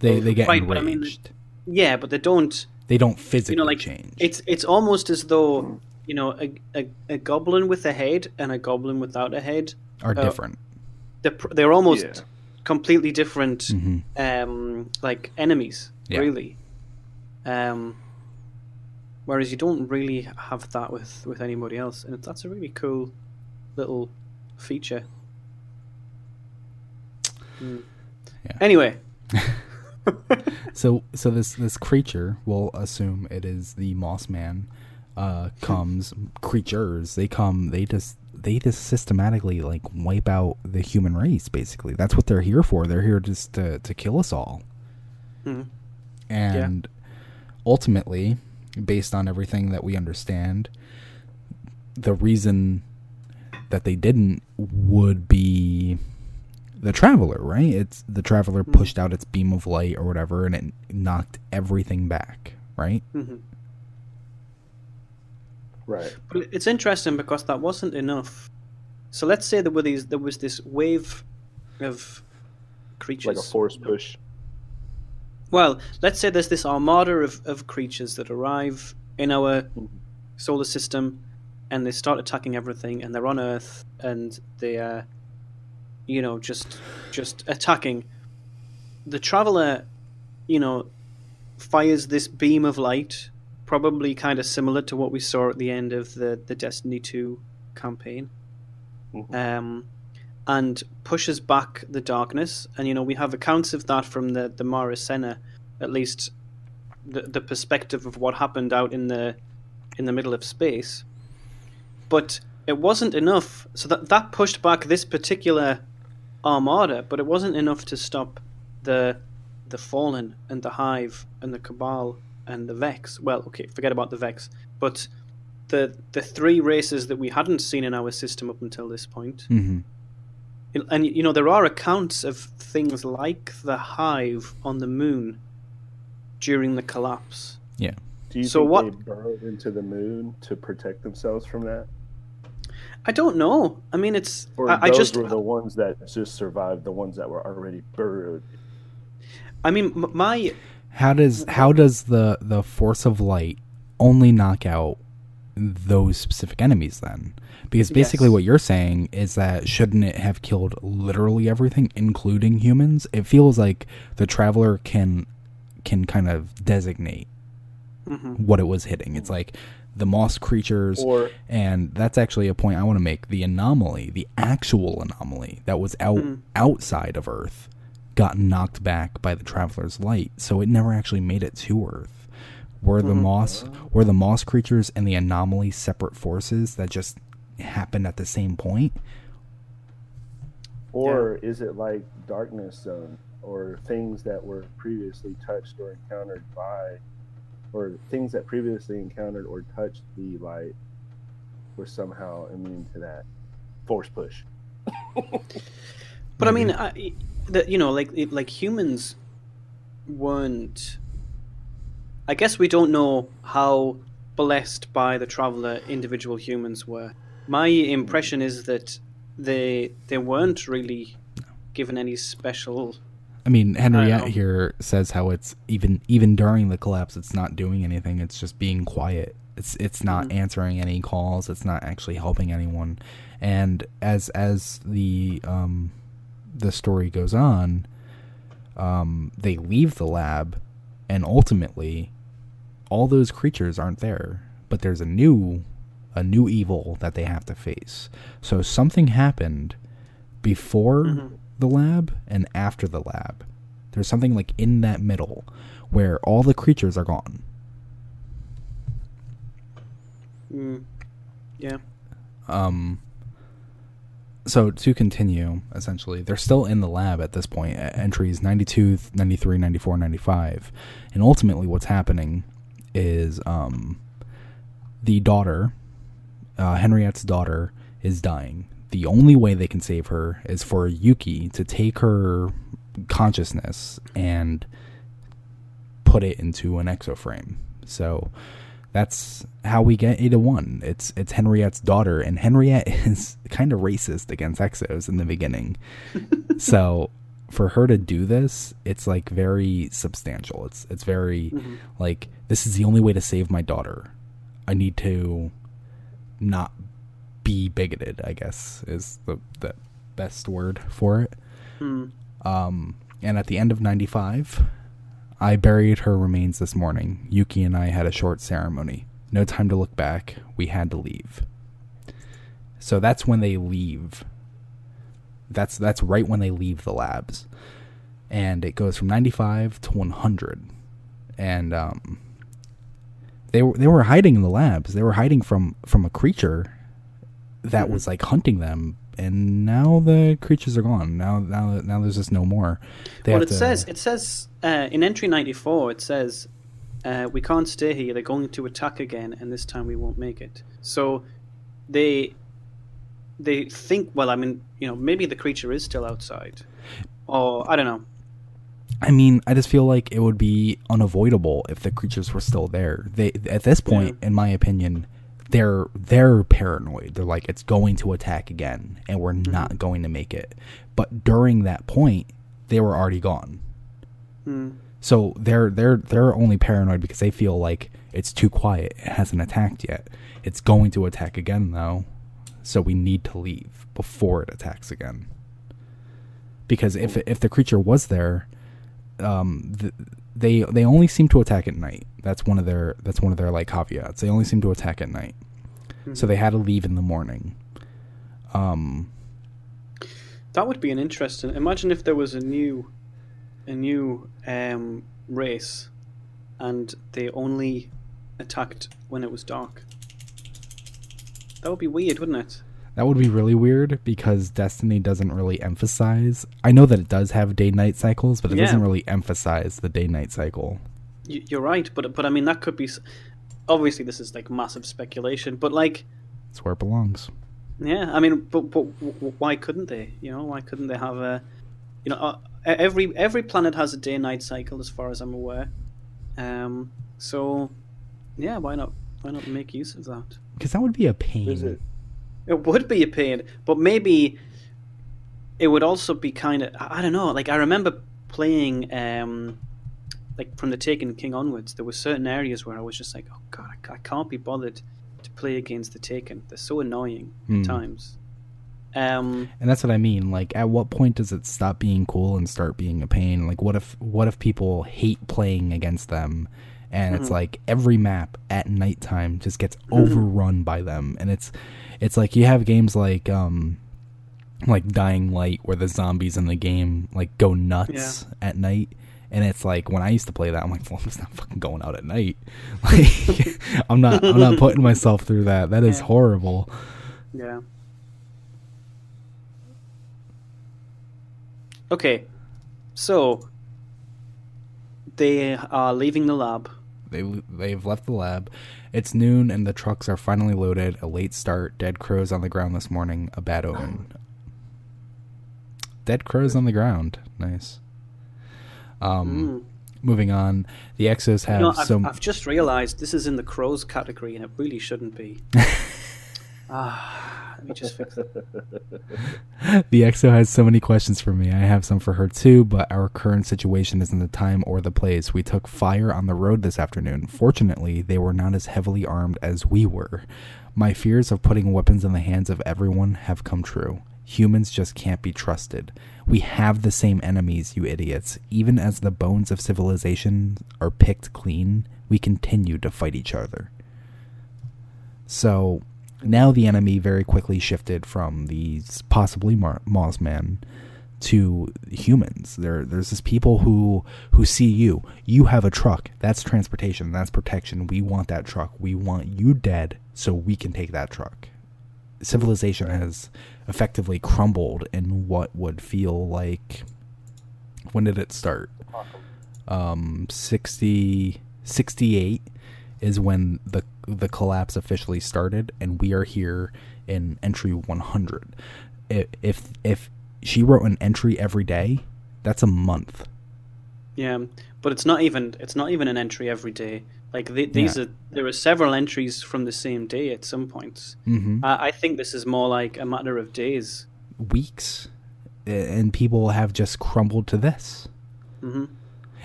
They they get Right, but I mean, enraged. yeah, but they don't. they don't physically You know, like change. it's it's almost as though you know a, a, a goblin with a head and a goblin without a head. are uh, different. They're they're almost Yeah. completely different, hmm um, like enemies, Yeah. really. Um, whereas you don't really have that with with anybody else, and that's a really cool little feature. Mm. Yeah. Anyway, So so this this creature, we'll assume it is the Moss Man, uh, comes creatures. They come. They just they just systematically like wipe out the human race. Basically, that's what they're here for. They're here just to to kill us all. Mhm. And ultimately, based on everything that we understand, the reason that they didn't would be the traveler, right? It's the traveler pushed out its beam of light or whatever, and it knocked everything back, right? Mhm. Right. But it's interesting because that wasn't enough. So let's say there were these, there was this wave of creatures. Like a force push. Well, let's say there's this armada of, of creatures that arrive in our solar system and they start attacking everything and they're on Earth and they are you know, just just attacking. The traveler, you know, fires this beam of light, probably kind of similar to what we saw at the end of the, the Destiny 2 campaign. Mhm. Um, and pushes back the darkness. And you know, we have accounts of that from the the Marasenna, at least the the perspective of what happened out in the in the middle of space. But it wasn't enough. So that that pushed back this particular armada, but it wasn't enough to stop the the Fallen and the Hive and the Cabal and the Vex. Well, okay, forget about the Vex, but the the three races that we hadn't seen in our system up until this point. Mm-hmm. And you know there are accounts of things like the Hive on the moon during the collapse. Yeah. Do you So think what- they burrowed into the moon to protect themselves from that? I don't know. I mean, it's Or I, I those just were the ones that just survived, the ones that were already burrowed. I mean my How does how does the the force of light only knock out those specific enemies then? Because basically Yes. what you're saying is that shouldn't it have killed literally everything including humans? It feels like the traveler can can kind of designate mhm. what it was hitting. It's like the moss creatures Or and that's actually a point I want to make. The anomaly, the actual anomaly that was out Mhm. outside of Earth, got knocked back by the traveler's light, so it never actually made it to Earth. Were the Mhm. moss were the moss creatures and the anomaly separate forces that just happened at the same point? or is it like darkness zone or things that were previously touched or encountered by or things that previously encountered or touched the light were somehow immune to that force push. But I mean, I, the, you know, like like humans weren't. I guess we don't know how blessed by the traveler individual humans were. My impression is that they they weren't really given any special. I mean, Henriette know. here says how it's even even during the collapse, it's not doing anything. It's just being quiet. It's it's not Mhm. answering any calls. It's not actually helping anyone. And as as the um the story goes on, um, they leave the lab, and ultimately, all those creatures aren't there. But there's a new a new evil that they have to face. So something happened before Mhm. the lab and after the lab. There's something like in that middle where all the creatures are gone. Mm, yeah. Um so to continue, essentially, they're still in the lab at this point. Entries 92, 93, 94, 95. And ultimately what's happening is um the daughter, uh, Henriette's daughter is dying. The only way they can save her is for Yuki to take her consciousness and put it into an exoframe. So that's how we get Ada One. It's it's Henriette's daughter, and Henriette is kind of racist against exos in the beginning. so for her to do this, it's like very substantial. It's it's very Mhm. like this is the only way to save my daughter. I need to not be bigoted. I guess is the the best word for it. Mm. Um, and at the end of 95, I buried her remains this morning. Yuki and I had a short ceremony. No time to look back. We had to leave. So that's when they leave. That's that's right when they leave the labs. and it goes from 95 to 100 and um, they were they were hiding in the labs they were hiding from from a creature that Mm-hmm. was like hunting them and now the creatures are gone now now now there's just no more they well, it to- says it says uh, in entry ninety four. It says uh, we can't stay here. They're going to attack again, and this time we won't make it. So they they think. Well, I mean, you know, maybe the creature is still outside, or I don't know. I mean, I just feel like it would be unavoidable if the creatures were still there. They at this point, in my opinion, they're they're paranoid. They're like it's going to attack again and we're not going to make it. But during that point, they were already gone. Hmm. So they're they're they're only paranoid because they feel like it's too quiet. It hasn't attacked yet. It's going to attack again though. So we need to leave before it attacks again. Because if if the creature was there, um, th- they they only seem to attack at night. That's one of their that's one of their like caveats. They only seem to attack at night. So they had to leave in the morning. Um, That would be an interesting. Imagine if there was a new, a new um, race, and they only attacked when it was dark. That would be weird, wouldn't it? That would be really weird because Destiny doesn't really emphasize. I know that it does have day night cycles, but it Yeah. doesn't really emphasize the day night cycle. You're right, but but I mean that could be. Obviously, this is like massive speculation, but like, It's where it belongs. yeah, I mean, but but w- w- why couldn't they? You know, why couldn't they have a, you know, uh, every every planet has a day night cycle, as far as I'm aware. Um, so, yeah, why not? Why not make use of that? Because that would be a pain. It? Would be a pain, but maybe it would also be kind of I don't know. Like I remember playing, um, like from the Taken King onwards, there were certain areas where I was just like, oh god, I, I can't be bothered to play against the Taken. They're so annoying Hmm. at times. Um, And that's what I mean. Like, at what point does it stop being cool and start being a pain? Like, what if what if people hate playing against them, and it's Mhm. like every map at nighttime just gets overrun by them, and it's it's like you have games like um like Dying Light where the zombies in the game like go nuts at night. And it's like when I used to play that, I'm like, well, I'm just not fucking going out at night. Like, I'm not, I'm not putting myself through that. That is Yeah. horrible. yeah. Okay, so they are leaving the lab. They they've left the lab. It's noon and the trucks are finally loaded. A late start. Dead crows on the ground this morning. A bad omen. Dead crows on the ground. Nice. Um, moving on. The Exos have You know, I've, some. I've just realised this is in the crows category, and it really shouldn't be. ah, let me just fix it. the EXO has so many questions for me. I have some for her too, but our current situation isn't the time or the place. We took fire on the road this afternoon. Fortunately, they were not as heavily armed as we were. My fears of putting weapons in the hands of everyone have come true. Humans just can't be trusted. We have the same enemies, you idiots. Even as the bones of civilization are picked clean, we continue to fight each other. So now the enemy very quickly shifted from these possibly Mar- Mossman to humans. There, there's this people who who see you. You have a truck. That's transportation. That's protection. We want that truck. We want you dead so we can take that truck. Civilization has effectively crumbled in what would feel like. When did it start? um 60 68 is when the the collapse officially started and we are here in entry 100 if if, if she wrote an entry every day that's a month Yeah, but it's not even it's not even an entry every day. Like th- these Yeah. are there are several entries from the same day at some points. mm-hmm. I, I think this is more like a matter of days. weeks and people have just crumbled to this hmm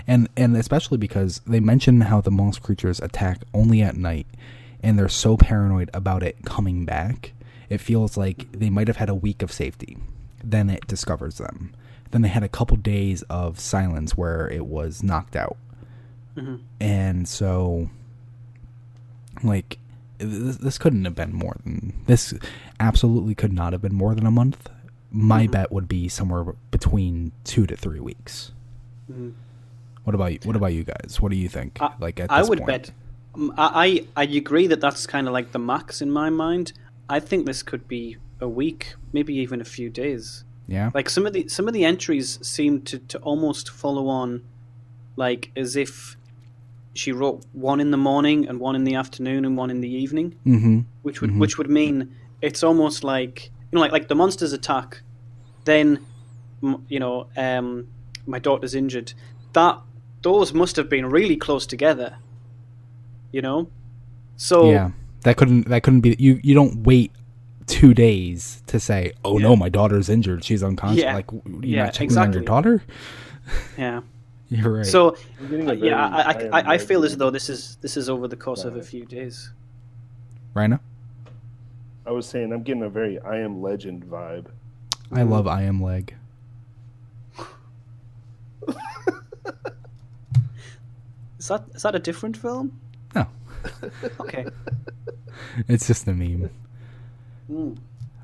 and and especially because they mention how the monster creatures attack only at night and they're so paranoid about it coming back it feels like they might have had a week of safety. Then it discovers them. Then they had a couple days of silence where it was knocked out. Hmm and so like this, this couldn't have been more than this absolutely could not have been more than a month. My Mhm. bet would be somewhere between two to three weeks What about you? What about you guys? What do you think? I, like I would point? bet. um, I, I agree that that's kind of like the max in my mind. I think this could be a week, maybe even a few days. Yeah. Like some of the some of the entries seem to, to almost follow on, like as if she wrote one in the morning and one in the afternoon and one in the evening, mm-hmm. which would which would mean it's almost like you know like like the monsters attack, then you know um, my daughter's injured. That those must have been really close together. You know, so Yeah. That couldn't. That couldn't be. You. You don't wait two days to say, "Oh no, my daughter's injured. She's unconscious." Yeah. Like you're Yeah, not checking on your daughter. yeah. You're right. So I'm getting a uh, yeah, I, I, I, I feel as though this is this is over the course of a few days. Rhino, I was saying I'm getting a very I am Legend vibe. I love I am leg. Is that is that a different film? No, Okay. it's just a meme. Mm.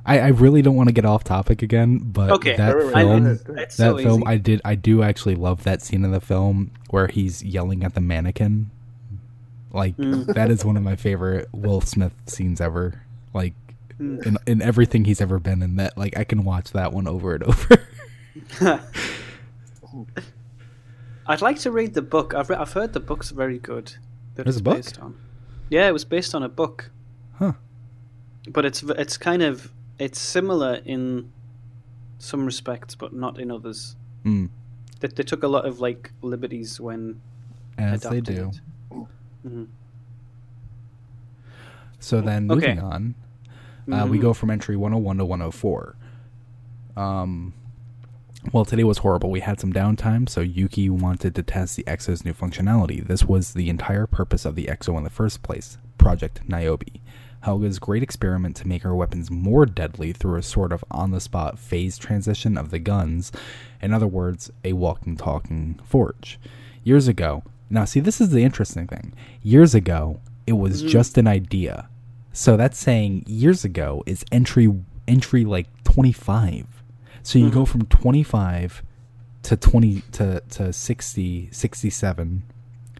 I, I really don't want to get off topic again, but Okay. that Right, right, right. film, Go ahead, go ahead. It's that so film, easy. I did, I do actually love that scene in the film where he's yelling at the mannequin. Like Mm. that is one of my favorite Will Smith scenes ever. Like Mm. in in everything he's ever been in, that like I can watch that one over and over. I'd like to read the book. I've re- I've heard the book's very good. That There's it's a book? Based on. Yeah, it was based on a book, huh? but it's it's kind of it's similar in some respects, but not in others. Mm. They, they took a lot of like liberties when As they do. it. Mhm. So then Okay. moving on, uh, we Mhm. go from entry 101 to 104. Um, well, today was horrible. We had some downtime, so Yuki wanted to test the Exo's new functionality. This was the entire purpose of the Exo in the first place Project Niobe. Helga's great experiment to make her weapons more deadly through a sort of on the spot phase transition of the guns. In other words, a walking, talking forge. Years ago, now see, this is the interesting thing. Years ago, it was mm-hmm. just an idea. So that's saying years ago is entry entry like 25. So you go mm-hmm. from 25 to 20 to, to 60 67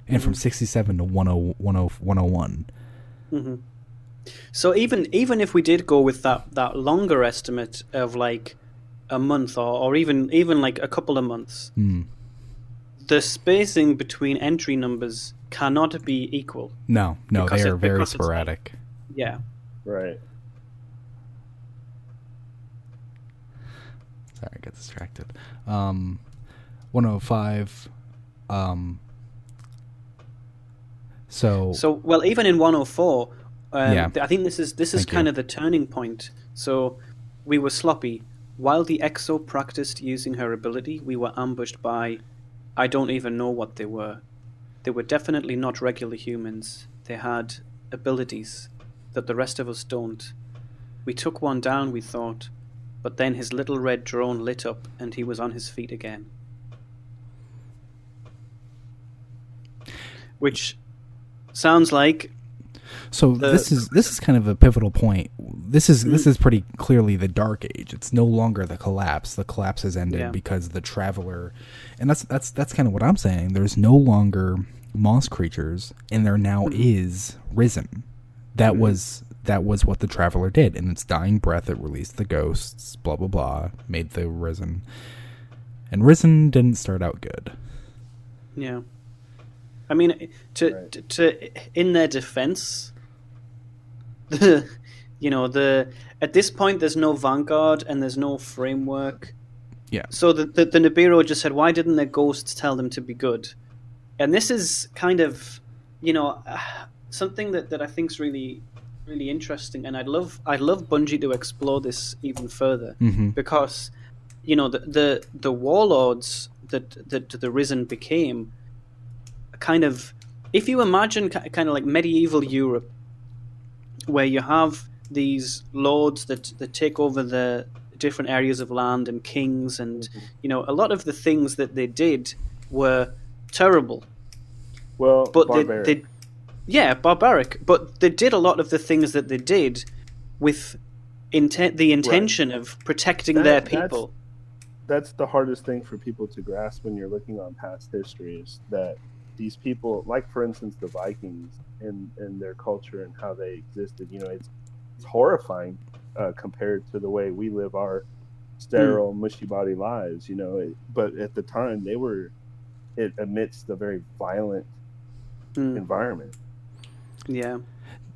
and from mm-hmm. 67 to 10, 10, 101. So even even if we did go with that that longer estimate of like a month or, or even even like a couple of months, Hmm. the spacing between entry numbers cannot be equal. No, no, Because they it- are very because it's like- sporadic. Yeah. Right. Sorry, I got distracted. Um, 105. Um, so, So well, even in 104, um, Yeah. th- I think this is this is Thank kind you. of the turning point. So we were sloppy. While the Exo practiced using her ability, we were ambushed by I don't even know what they were. They were definitely not regular humans. They had abilities that the rest of us don't. We took one down, we thought, but then his little red drone lit up and he was on his feet again. Which sounds like so the- this is this is kind of a pivotal point. This is this is pretty clearly the dark age. It's no longer the collapse. The collapse has ended Yeah. because the traveler, and that's that's that's kind of what I'm saying. There's no longer moss creatures, and there now mm-hmm. is risen. That mm-hmm. was that was what the traveler did. In its dying breath, it released the ghosts. Blah blah blah. Made the risen, and risen didn't start out good. Yeah, I mean, to Right. to, to in their defense, the you know the at this point there's no vanguard and there's no framework. Yeah. So the the, the Nibiru just said, why didn't their ghosts tell them to be good? And this is kind of you know uh, something that that I think is really really interesting, and I'd love I'd love Bungie to explore this even further hmm because you know the the, the warlords that that the risen became kind of if you imagine kind of like medieval Europe where you have these lords that that take over the different areas of land and kings and you know a lot of the things that they did were terrible. Well, but they, they yeah barbaric but they did a lot of the things that they did with intent the intention of protecting That- their people that's the hardest thing for people to grasp when you're looking on past history is that these people, like for instance the Vikings and and their culture and how they existed, you know, it's it's horrifying uh, compared to the way we live our sterile, mushy body lives, you know. It, but at the time, they were it amidst a very violent Mm. environment. Yeah.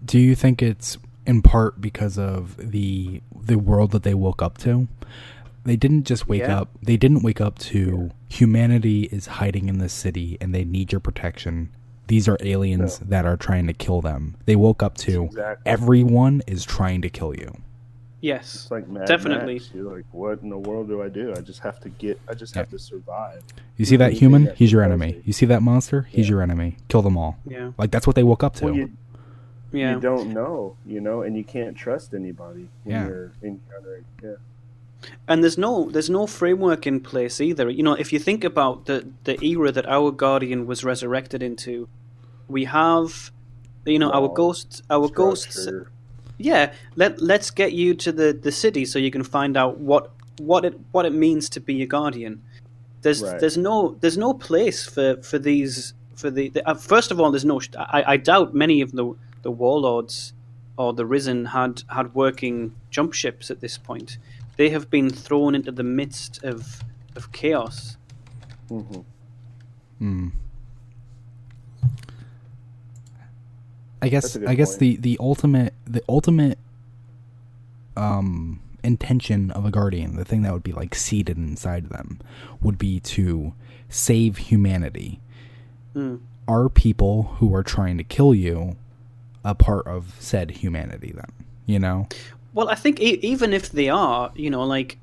Do you think it's in part because of the the world that they woke up to? They didn't just wake Yeah. up. They didn't wake up to humanity is hiding in this city and they need your protection. These are aliens No. that are trying to kill them. They woke up to Exactly. everyone is trying to kill you. Yes. It's like Mad Definitely. Max. You're like, what in the world do I do? I just have to get. I just have to survive. You see that human? that He's your enemy. You see that monster? He's Yeah. your enemy. Kill them all. Yeah. Like that's what they woke up to. Well, you, Yeah. you don't know, you know, and you can't trust anybody when Yeah. you're encountering. Yeah. and there's no there's no framework in place either. You know, if you think about the the era that our guardian was resurrected into, we have, you know, our ghosts, our ghosts. Structure. Yeah, let let's get you to the the city so you can find out what what it what it means to be a guardian. There's Right. there's no there's no place for for these for the, the uh, first of all there's no I, I doubt many of the the warlords or the risen had had working jump ships at this point. They have been thrown into the midst of of chaos. Mhm. Hmm. I guess That's a good I guess point. the the ultimate the ultimate um intention of a guardian, the thing that would be like seated inside them, would be to save humanity. Hmm. Are people who are trying to kill you a part of said humanity then? You know? Well, I think e- even if they are, you know, like,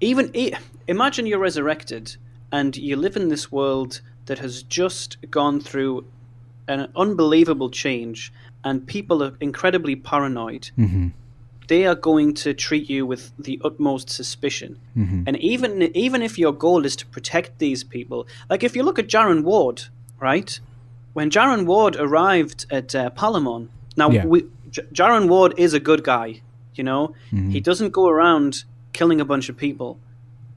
even e- imagine you're resurrected and you live in this world that has just gone through an unbelievable change, and people are incredibly paranoid. Mm-hmm. They are going to treat you with the utmost suspicion. Mm-hmm. And even even if your goal is to protect these people, like if you look at Jaren Ward, right? When Jaren Ward arrived at uh, Palamon, now Yeah. we, J- Jaren Ward is a good guy, you know. Mhm. He doesn't go around killing a bunch of people,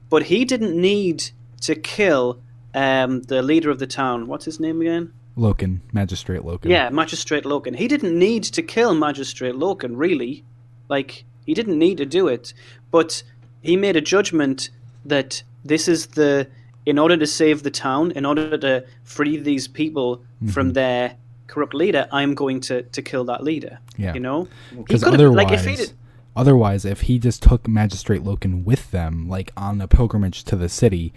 but he didn't need to kill um, the leader of the town. What's his name again? Loken, Magistrate Loken. Yeah, Magistrate Loken. He didn't need to kill Magistrate Loken, really. Like, he didn't need to do it. But he made a judgment that this is the. In order to save the town, in order to free these people mm-hmm. from their corrupt leader, I'm going to, to kill that leader. Yeah. You know? Because otherwise, like, if he did, otherwise, if he just took Magistrate Loken with them, like on a pilgrimage to the city,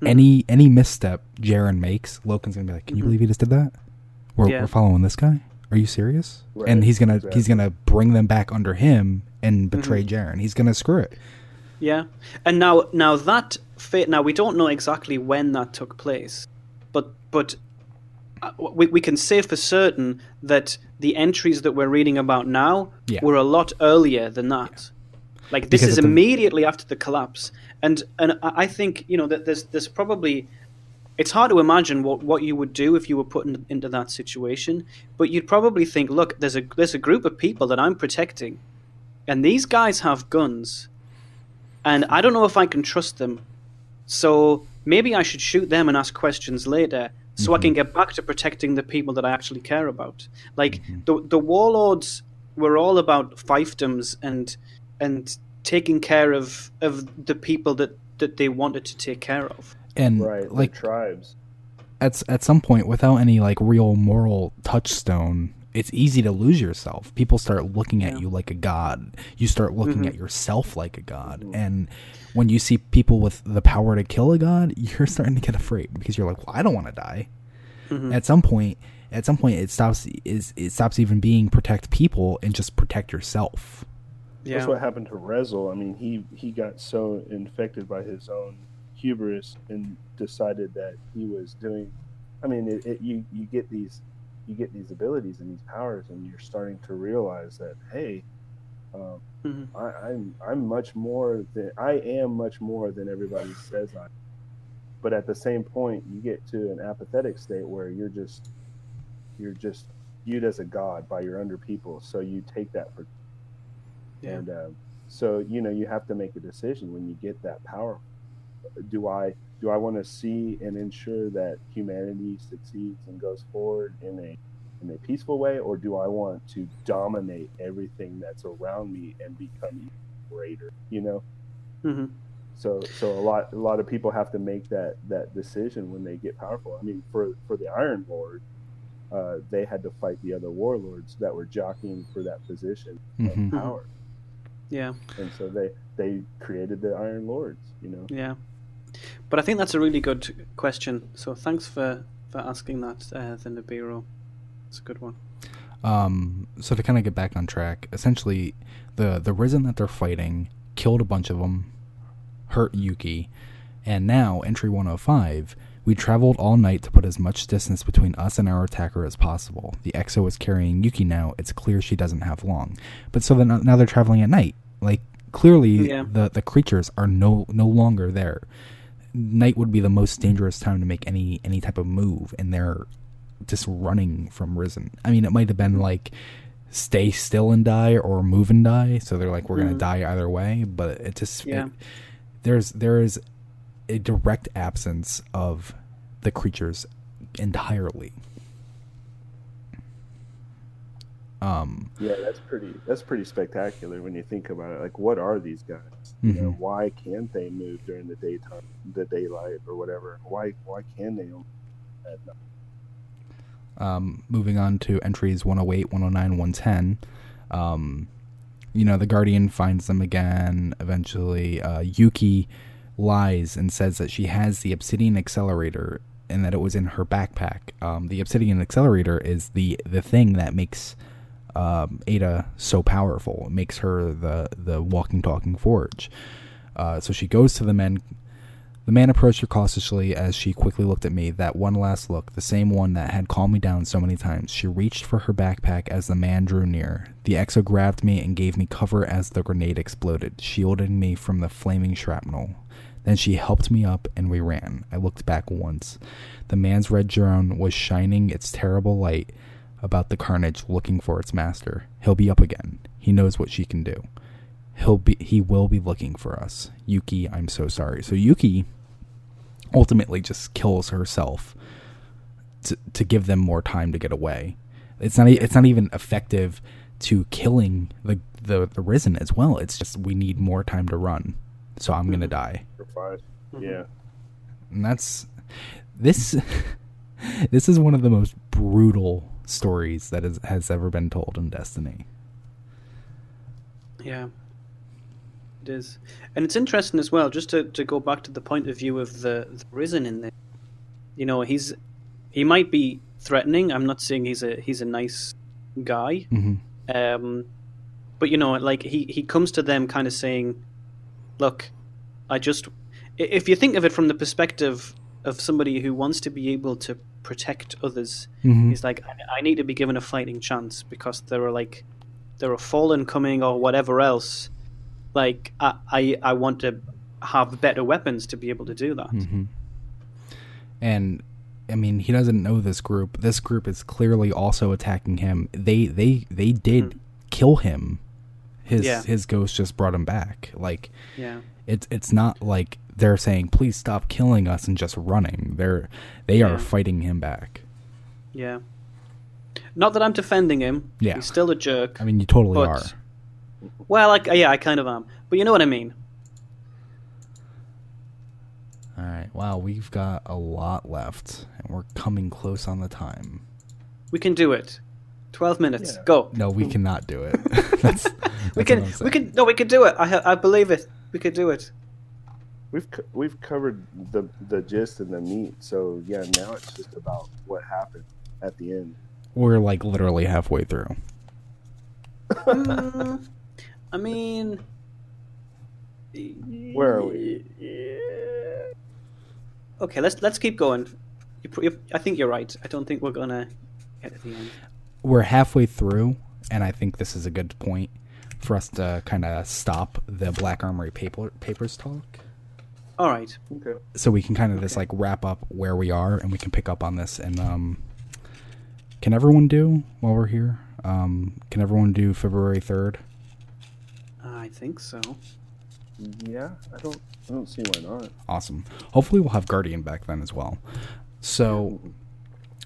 Hmm. any any misstep Jaren makes, Loken's gonna be like, "Can you believe he just did that? We're, Mm-hmm. Yeah. we're following this guy. Are you serious?" Right, and he's gonna he's gonna bring them back under him and betray Mm-hmm. Jaren. He's gonna screw it. Yeah, and now now that fate. Now we don't know exactly when that took place, but but uh, we we can say for certain that the entries that we're reading about now Yeah. were a lot earlier than that. Like this Because is the- immediately after the collapse, and and I think you know that there's there's probably. It's hard to imagine what, what you would do if you were put in, into that situation, but you'd probably think, look, there's a there's a group of people that I'm protecting, and these guys have guns, and I don't know if I can trust them. So maybe I should shoot them and ask questions later so I can mm-hmm. get back to protecting the people that I actually care about. Like mm-hmm. the the warlords were all about fiefdoms and and taking care of of the people that that they wanted to take care of. And Right. Like like tribes. at at some point, without any like real moral touchstone, it's easy to lose yourself. People start looking at you like a god. You start looking Mhm. at yourself like a god. And when you see people with the power to kill a god, you're starting to get afraid because you're like, well, I don't want to die. Mhm. At some point, at some point, it stops. Is it stops even being protect people and just protect yourself. Yeah. That's what happened to Rezyl. I mean, he he got so infected by his own hubris and decided that he was doing. I mean, it, it, you you get these you get these abilities and these powers, and you're starting to realize that hey, um, Mhm. I, I'm I'm much more than I am much more than everybody says I. am. But at the same point, you get to an apathetic state where you're just you're just viewed as a god by your under people, so you take that for Yeah. and um, so you know you have to make a decision when you get that power do I do I want to see and ensure that humanity succeeds and goes forward in a in a peaceful way, or do I want to dominate everything that's around me and become greater? You know. hmm So so a lot a lot of people have to make that that decision when they get powerful. I mean, for for the Iron Lord, uh, they had to fight the other warlords that were jockeying for that position Mhm. of power, Yeah, and so they they created the Iron Lords. You know. yeah. But I think that's a really good question. So thanks for for asking that, uh, the Nibiru. It's a good one. Um, so to kind of get back on track, essentially, the the risen that they're fighting killed a bunch of them, hurt Yuki, and now entry 105. We traveled all night to put as much distance between us and our attacker as possible. The Exo is carrying Yuki now. It's clear she doesn't have long, but so then now they're traveling at night. Like clearly, Yeah. the the creatures are no no longer there. Night would be the most dangerous time to make any any type of move, and they're just running from Risen. I mean, it might have been like stay still and die or move and die. So they're like, we're gonna Mhm. die either way. But it just Yeah. it- there's there is a direct absence of the creatures entirely. Um. Yeah, that's pretty. That's pretty spectacular when you think about it. Like, what are these guys? You know, Mhm. why can't they move during the daytime, the daylight, or whatever? Why why can they only at night? Um, moving on to entries 108, 109, 110. Um, you know, the Guardian finds them again. Eventually, uh, Yuki lies and says that she has the Obsidian Accelerator and that it was in her backpack. Um, the Obsidian Accelerator is the the thing that makes um, Ada so powerful. It makes her the the walking, talking forge. Uh, so she goes to the men. The man approached her cautiously as she quickly looked at me. That one last look, the same one that had calmed me down so many times. She reached for her backpack as the man drew near. The exo grabbed me and gave me cover as the grenade exploded, shielding me from the flaming shrapnel. Then she helped me up and we ran. I looked back once. The man's red drone was shining its terrible light about the carnage looking for its master. He'll be up again. He knows what she can do. He'll be he will be looking for us. Yuki, I'm so sorry. So Yuki ultimately just kills herself to to give them more time to get away. It's not it's not even effective to killing the the, the risen as well. It's just we need more time to run. So I'm going to die. For 5 Mhm. Yeah, And that's this this is one of the most brutal stories that is, has ever been told in Destiny. Yeah, it is, and it's interesting as well. Just to, to go back to the point of view of the, the risen in there, you know, he's he might be threatening. I'm not saying he's a he's a nice guy, hmm um, but you know, like he he comes to them kind of saying, "Look, I just. If you think of it from the perspective of somebody who wants to be able to protect others, hmm He's like, I, I need to be given a fighting chance because there are like, there are fallen coming or whatever else. Like, I, I, I want to have better weapons to be able to do that. hmm And I mean, he doesn't know this group. This group is clearly also attacking him. They they they did Mhm. kill him. His Yeah. his ghost just brought him back. Like Yeah, it's it's not like they're saying please stop killing us and just running. They're they are fighting him back. yeah. Not that I'm defending him. Yeah. he's still a jerk. I mean, you totally But- are. well, like, yeah, I kind of am. But you know what I mean. All right. Wow, we've got a lot left, and we're coming close on the time. We can do it. Twelve minutes. Yeah. Go. No, we cannot do it. that's, we can. We can. No, we can do it. I, I believe it. We could do it. we've co- we've covered the the gist and the meat. So yeah, now it's just about what happened at the end. We're like literally halfway through. Mm, I mean, Where are we? Okay, let's let's keep going. You, you, I think you're right. I don't think we're gonna get to the end. We're halfway through, and I think this is a good point for us to kind of stop the Black Armory paper, papers talk, All right. Okay. so we can kind of just like wrap up where we are, and we can pick up on this. And um, can everyone do while we're here? Um, can everyone do February third? I think so. Yeah, I don't. I don't see why not. Awesome. Hopefully, we'll have Guardian back then as well. So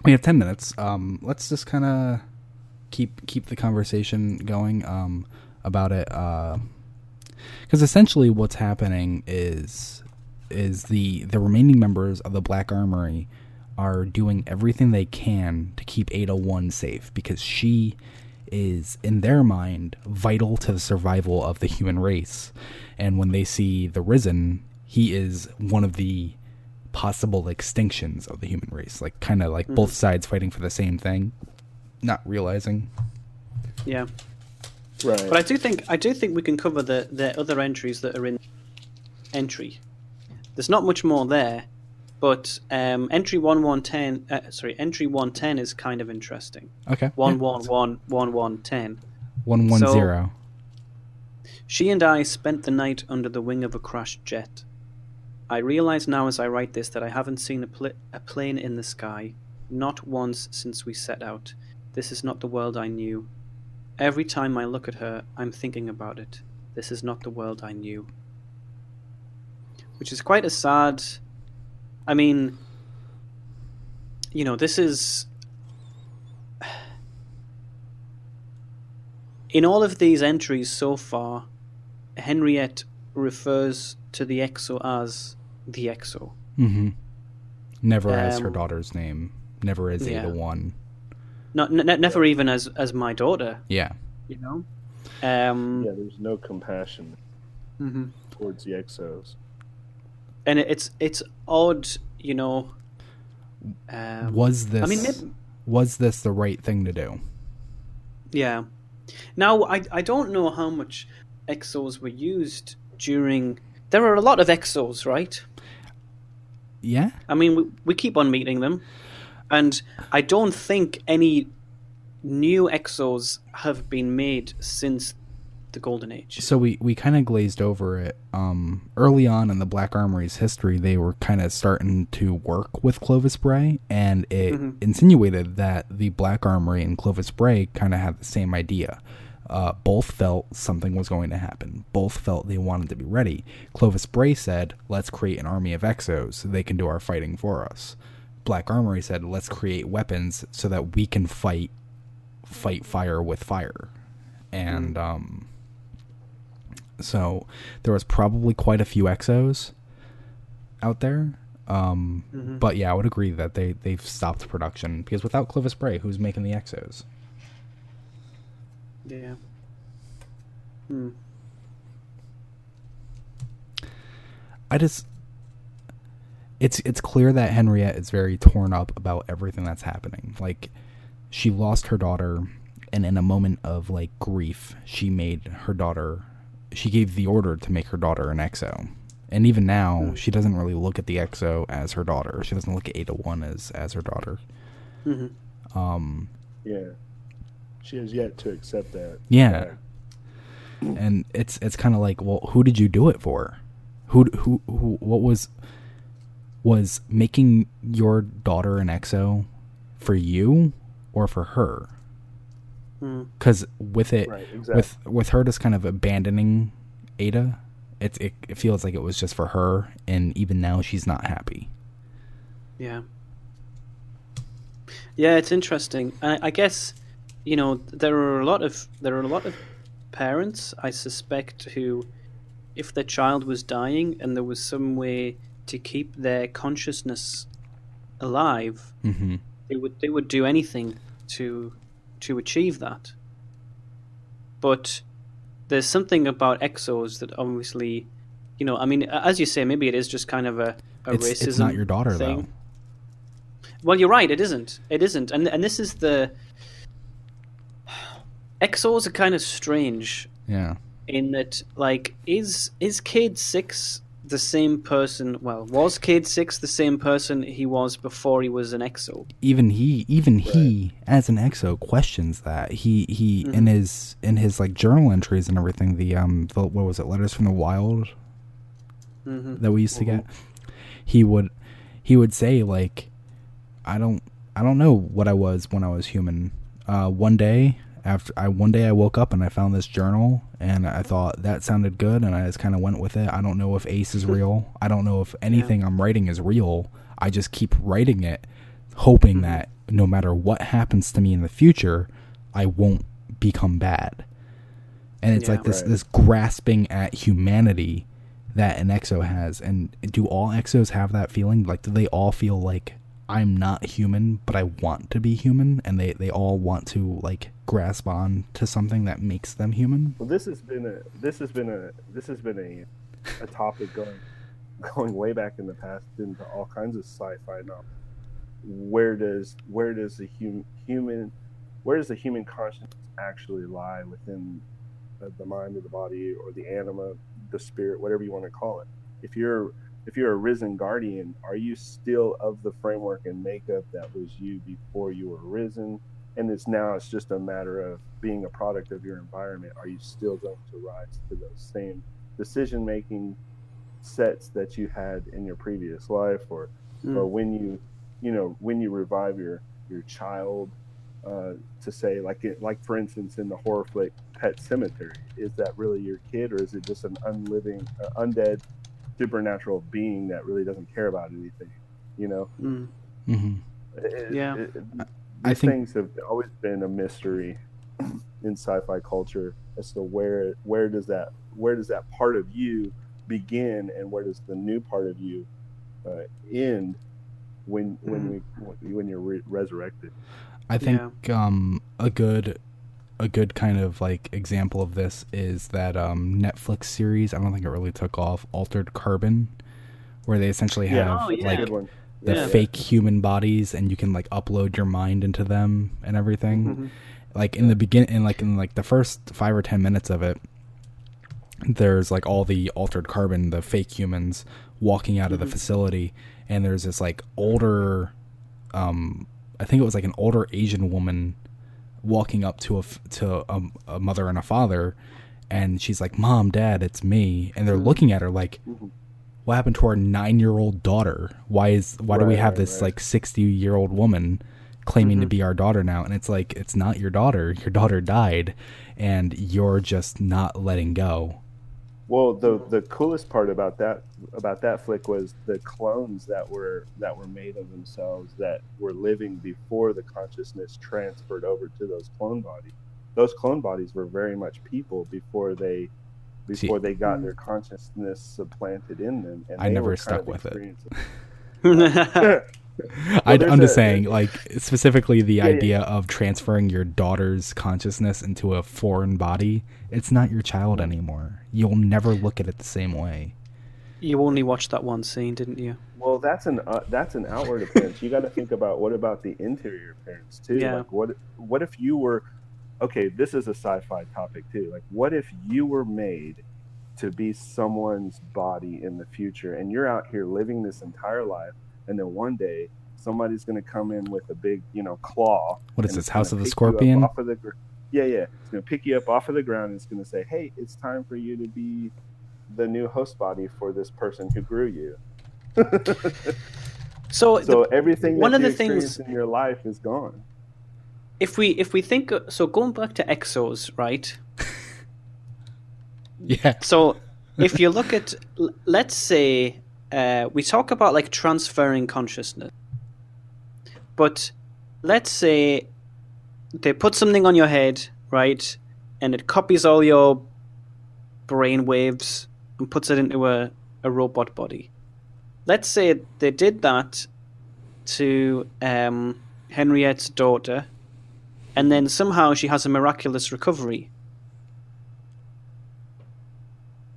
we have ten minutes. Um, let's just kind of keep keep the conversation going um, about it. Because essentially, what's happening is is the the remaining members of the Black Armory are doing everything they can to keep Ada One safe because she is in their mind vital to the survival of the human race. And when they see the Risen, he is one of the possible extinctions of the human race. Like kind of like both sides fighting for the same thing, not realizing. Yeah. Right. But I do think I do think we can cover the, the other entries that are in entry. There's not much more there, but um, entry one one ten. Uh, sorry, entry one ten is kind of interesting. Okay. One yeah. one one one one ten. One one So- zero. She and I spent the night under the wing of a crashed jet. I realize now as I write this that I haven't seen a, pl- a plane in the sky, not once since we set out. This is not the world I knew. Every time I look at her, I'm thinking about it. This is not the world I knew. Which is quite a sad. I mean, you know, this is. In all of these entries so far, Henriette refers to the EXO as the EXO. Mm-hmm. Never as her Um, daughter's name. Never as yeah. Ada One. Not n- n- never even as as my daughter, Yeah. you know. Um, yeah, there's no compassion mhm. towards the exos. and it's it's odd, you know. Um, Was this? I mean, maybe- was this the right thing to do? Yeah. Now I I don't know how much exos were used during. There are a lot of exos, right? Yeah. I mean, we, we keep on meeting them, and I don't think any new exos have been made since the Golden Age. So we, we kind of glazed over it. Um, early on in the Black Armory's history, they were kind of starting to work with Clovis Bray, and it Mhm. insinuated that the Black Armory and Clovis Bray kind of had the same idea. Uh, both felt something was going to happen. Both felt they wanted to be ready. Clovis Bray said, "Let's create an army of Exos so they can do our fighting for us." Black Armory said, "Let's create weapons so that we can fight fight fire with fire." And um, so there was probably quite a few exos out there. Um, Mhm. But yeah, I would agree that they they've stopped production because without Clovis Bray, who's making the exos? Yeah. Hmm. I just it's it's clear that Henriette is very torn up about everything that's happening. Like she lost her daughter and in a moment of like grief, she made her daughter she gave the order to make her daughter an exo. And even now, Hmm. she doesn't really look at the exo as her daughter. She doesn't look at Ada 1 as as her daughter. hmm Um Yeah, she has yet to accept that. Yeah. fact. and it's it's kind of like, well, who did you do it for? Who who who? What was was making your daughter an exo for you or for her? Hmm. Because with it, Right, exactly. with with her just kind of abandoning Ada, it, it it feels like it was just for her, and even now she's not happy. Yeah. Yeah, it's interesting. I, I guess you know there are a lot of there are a lot of parents I suspect who, if their child was dying and there was some way to keep their consciousness alive, hmm they would they would do anything to to achieve that. But there's something about exos that obviously, you know, I mean, as you say, maybe it is just kind of a, a It's racism. it's not your daughter thing. though. Well, you're right. It isn't. It isn't. And and this is the exos are kind of strange Yeah. in that, like, is is Cayde Six the same person? Well, was Cayde Six the same person he was before he was an exo? even he even he as an exo questions that. He he in his in his like journal entries and everything the um the, what was it letters from the wild? Hmm that we used to get? He would he would say like i don't i don't know what i was when i was human. Uh one day after I one day I woke up and I found this journal and I thought that sounded good and I just kind of went with it. I don't know if Ace is real. I don't know if anything I'm writing is real. I just keep writing it hoping Mm-hmm. that no matter what happens to me in the future, I won't become bad. And it's Yeah. like this Right. this grasping at humanity that an exo has. And do all exos have that feeling? Like do they all feel like I'm not human, but I want to be human and they, they all want to like grasp on to something that makes them human? Well, this has been a this has been a this has been a a topic going going way back in the past into all kinds of sci-fi novels. Where does where does the hum, human where does the human consciousness actually lie within the, the mind of the body or the anima, the spirit, whatever you want to call it? If you're if you're a risen guardian, are you still of the framework and makeup that was you before you were risen? And it's now it's just a matter of being a product of your environment are you still going to rise to those same decision making sets that you had in your previous life or Mm. or when you you know when you revive your your child uh, to say like it like for instance in the horror flick pet cemetery is that really your kid or is it just an unliving uh, undead supernatural being that really doesn't care about anything you know Mm. Mm-hmm. it- Yeah. it- it- I these think- things have always been a mystery in sci-fi culture as to where where does that where does that part of you begin and where does the new part of you uh, end when when we when you're re- resurrected I think um, a good a good kind of like example of this is that um, Netflix series. I don't think it really took off. Altered Carbon, where they essentially have Yeah. Oh, yeah. like good one the Yeah. fake human bodies, and you can like upload your mind into them and everything. Mhm. Like in the begin, in like in like the first five or ten minutes of it, there's like all the altered carbon, the fake humans walking out of the facility, and there's this like older, um, I think it was like an older Asian woman walking up to a f- to a, a mother and a father, and she's like, "Mom, Dad, it's me," and they're looking at her like, Mhm. "What happened to our nine year old daughter? Why is why do we have right, this right. like sixty year old woman?" claiming to mm-hmm. be our daughter now and it's like it's not your daughter your daughter died and you're just not letting go well the the coolest part about that about that flick was the clones that were that were made of themselves that were living before the consciousness transferred over to those clone bodies those clone bodies were very much people before they See- before they got their consciousness supplanted in them and I never stuck with it. experiencing- I, I'm just a- saying like specifically the yeah. idea of transferring your daughter's consciousness into a foreign body it's not your child anymore you'll never look at it the same way you only watched that one scene, didn't you? Well, that's an uh, that's an outward appearance. You got to think about what about the interior appearance too. Yeah. Like what what if you were okay? This is a sci-fi topic too. Like what if you were made to be someone's body in the future, and you're out here living this entire life, and then one day somebody's going to come in with a big you know claw. What is this, House of the pick you up Scorpion? Off of the, gr- yeah, yeah. It's going to pick you up off of the ground. And it's going to say, "Hey, it's time for you to be the new host body for this person who grew you." So, so the, everything one of you the things- experienced in your life is gone. If we if we think so, going back to exos, right? yeah So, if you look at, let's say, uh, we talk about like transferring consciousness, but let's say they put something on your head, right, and it copies all your brain waves and puts it into a, a robot body. Let's say they did that to um, Henriette's daughter, and then somehow she has a miraculous recovery.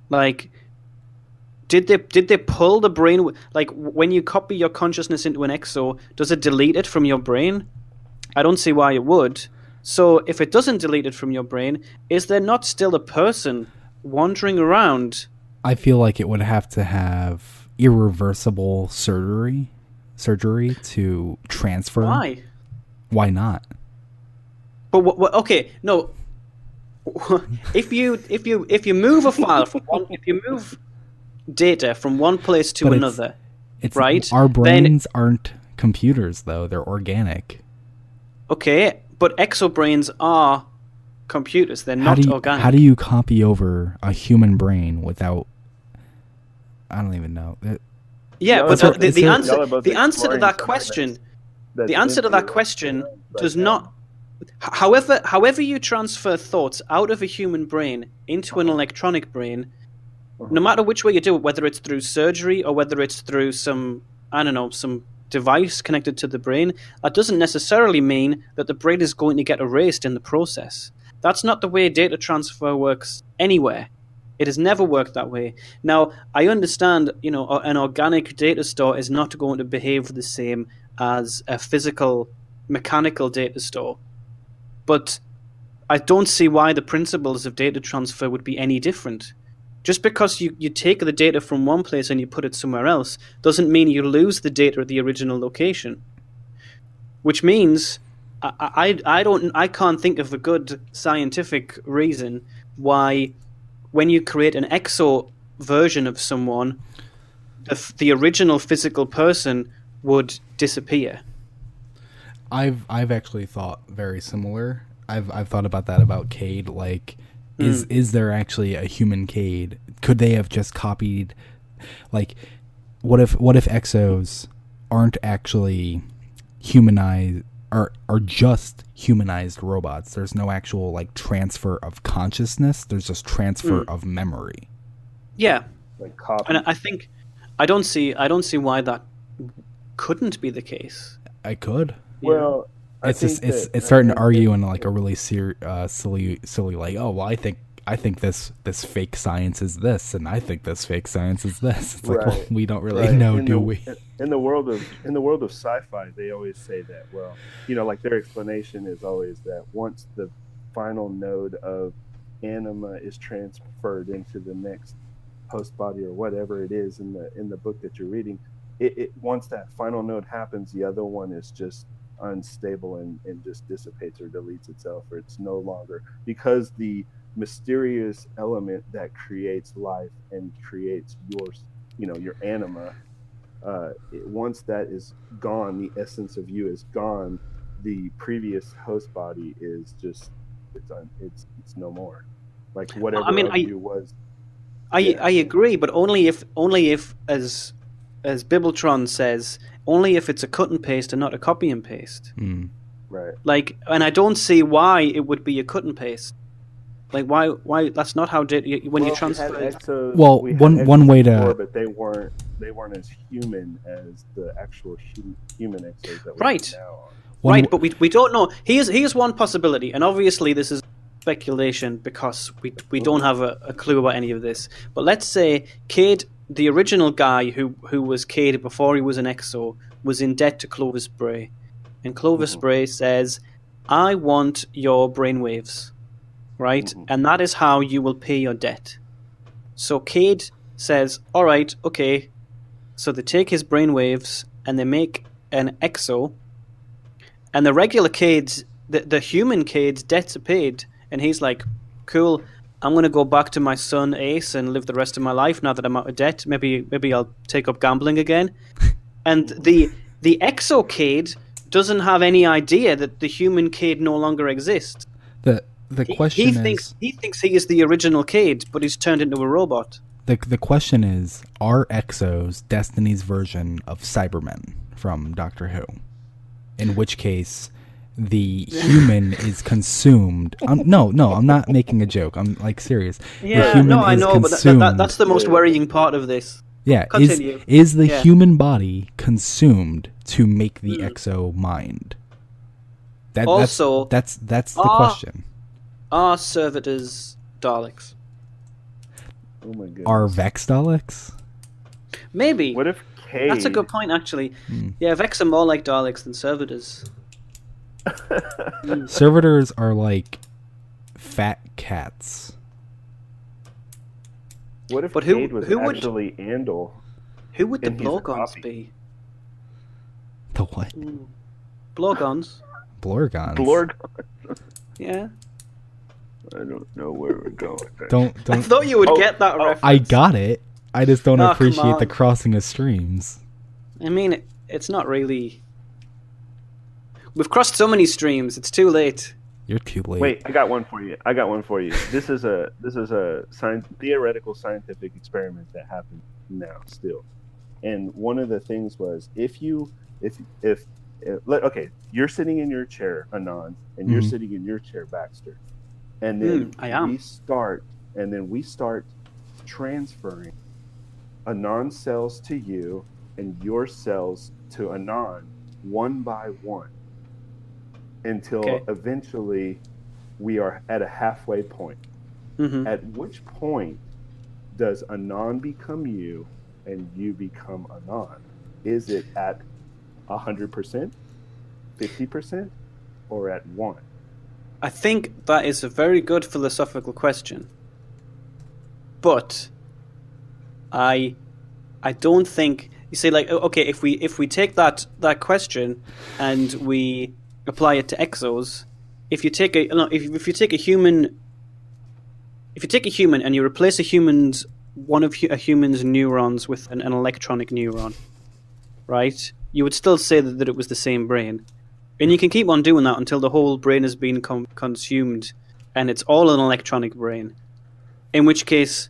Like, did they did they pull the brain? Like when you copy your consciousness into an exo, does it delete it from your brain? I don't see why it would. So if it doesn't delete it from your brain, is there not still a person wandering around? i feel like it would have to have irreversible surgery surgery to transfer Why? why not But what, what, okay, no. if you if you if you move a file from one, if you move data from one place to But another, it's Right, our then- brains aren't computers though they're organic okay, but exobrains are computers. They're how not do you organic. how do you copy over a human brain without? I don't even know. It- yeah, but the, the, the answer the answer to that question the answer to that question does not H- however however you transfer thoughts out of a human brain into an electronic brain Uh-huh. no matter which way you do it whether it's through surgery or whether it's through some i don't know some device connected to the brain that doesn't necessarily mean that the brain is going to get erased in the process. That's not the way data transfer works anywhere. It has never worked that way. Now i understand you know an organic data store is not going to behave the same as a physical mechanical data store but I don't see why the principles of data transfer would be any different. Just because you, you take the data from one place and you put it somewhere else doesn't mean you lose the data at the original location. Which means I, I, I don't I can't think of a good scientific reason why when you create an exo version of someone the, the original physical person would disappear. I've I've actually thought very similar. I've I've thought about that about Cayde. Like, is Mm. is there actually a human Cayde? Could they have just copied? Like, what if what if exos aren't actually humanized? Are, are just humanized robots. There's no actual like transfer of consciousness. There's just transfer Mm. of memory. Yeah, like copy. and I think I don't see I don't see why that couldn't be the case. I could. Well, I it's just it's that- it's starting to argue that- in like a really ser- uh, silly silly like oh well I think I think this this fake science is this and I think this fake science is this. It's like well Right. we don't really Right. know, in do the, we? In the world of in the world of sci-fi, they always say that. Well, you know, like their explanation is always that once the final node of anima is transferred into the next host body or whatever it is in the in the book that you're reading, it, it once that final node happens, the other one is just unstable and, and just dissipates or deletes itself or it's no longer because the mysterious element that creates life and creates your you know your anima uh, it, once that is gone the essence of you is gone the previous host body is just it's un, it's it's no more like whatever I mean, I- you was I Yeah. I agree, but only if only if as as Bibletron says, only if it's a cut and paste and not a copy and paste. Mm. right Like, and I don't see why it would be a cut and paste. Like, why why that's not how did when Well, you transfer. had exos- Well, we had one- one way to- before, but they weren't they weren't as human as the actual hu- human exos that we Right. now are. One right, w- but we, we don't know. Here's here's one possibility, and obviously this is speculation because we we don't have a, a clue about any of this. But let's say Cayde, the original guy who who was Cayde before he was an EXO, was in debt to Clovis Bray, and Clovis Mhm. Bray says, "I want your brainwaves, right? Mhm. And that is how you will pay your debt." So Cayde says, "All right, okay." So they take his brainwaves and they make an EXO and the regular Cayde's, the, the human Cayde's debts are paid, and he's like, cool, I'm going to go back to my son Ace and live the rest of my life now that I'm out of debt. Maybe maybe I'll take up gambling again. and the the Exo Cayde doesn't have any idea that the human Cayde no longer exists. The the He- question he is thinks he thinks he is the original Cayde, but he's turned into a robot. the the question is are exos Destiny's version of Cybermen from Doctor Who? In which case the human is consumed. Um, no, no, I'm not making a joke. I'm like serious. the Yeah, human no, I is know, but that, that, that's the most worrying part of this. Yeah, Continue. is is the Yeah. human body consumed to make the Mm. exo mind? That, Also- that's that's, that's the Ah. question. Are servitors Daleks? oh my god Are Vex Daleks? Maybe. what if Cayde, That's a good point, actually. Hmm. Yeah, Vex are more like Daleks than servitors. Servitors are like fat cats. what if But who- Cayde was who would- actually Andal Who would the And he's a Blowgons copy. be? The what? Hmm. Blowgons. Blorgons. Blorg Yeah. I don't know where we're going Don't I don't. thought you would Oh, get that oh, reference. I got it. I just don't Oh, appreciate the crossing of streams. I mean, it, it's not really. We've crossed so many streams. It's too late. You're too late. Wait, I got one for you. I got one for you. This is a this is a science, theoretical scientific experiment that happened now still, and one of the things was if you if if, if let, okay, you're sitting in your chair, Anon, and you're Mhm. sitting in your chair, Baxter, and then Mm, I am. we start and then we start transferring Anon cells to you and your cells to Anon one by one until Okay. eventually we are at a halfway point. hmm At which point does Anon become you and you become Anon? Is it at 100%, 50%, or at 1? I think that is a very good philosophical question. But I I don't think you say like okay if we if we take that that question and we apply it to exos if you take a no, if, if you take a human if you take a human and you replace a human's one of a human's neurons with an, an electronic neuron right you would still say that, that it was the same brain and you can keep on doing that until the whole brain has been com- consumed and it's all an electronic brain. In which case,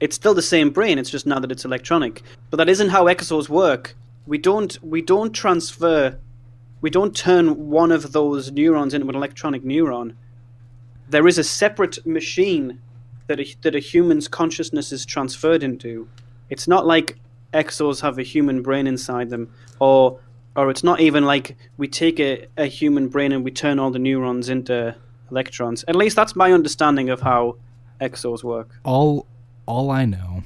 it's still the same brain, it's just now that it's electronic. But that isn't how exos work. We don't we don't transfer we don't turn one of those neurons into an electronic neuron. There is a separate machine that a, that a human's consciousness is transferred into. It's not like exos have a human brain inside them, or or it's not even like we take a, a human brain and we turn all the neurons into electrons. At least that's my understanding of how exos work. all all I know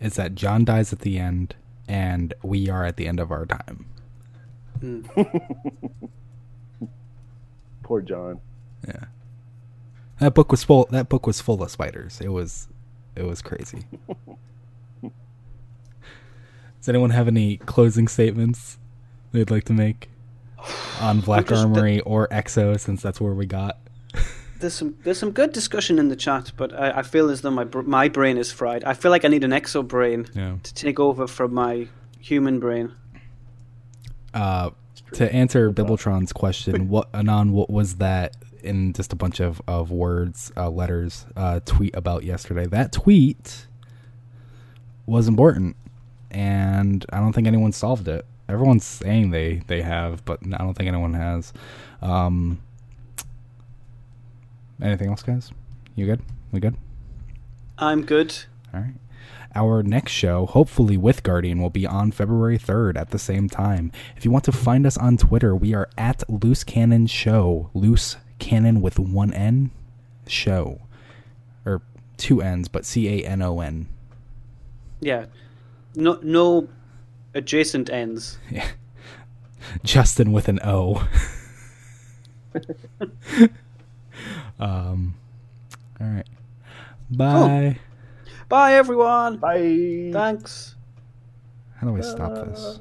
is that John dies at the end, and we are at the end of our time. Poor John. Yeah, that book was full. That book was full of spiders. It was, it was crazy. Does anyone have any closing statements they'd like to make on Black just- Armory or Exo, since that's where we got? There's some there's some good discussion in the chat, but I, I feel as though my my brain is fried. I feel like I need an exo brain Yeah. to take over from my human brain. Uh, to answer Bibletron's question, what Anon, what was that in just a bunch of of words, uh, letters, uh, tweet about yesterday? That tweet was important, and I don't think anyone solved it. Everyone's saying they they have, but I don't think anyone has. Um, anything else, guys? You good? We good? I'm good. All right. Our next show, hopefully with Guardian, will be on February 3rd at the same time. If you want to find us on Twitter, we are at Loose Canon Show. Loose Canon with one N show. Or two N's, but C A N O N. Yeah, no no adjacent ends. Yeah. Justin with an O. um, all right. Bye. Bye everyone. Bye. Thanks. How do I stop uh, this?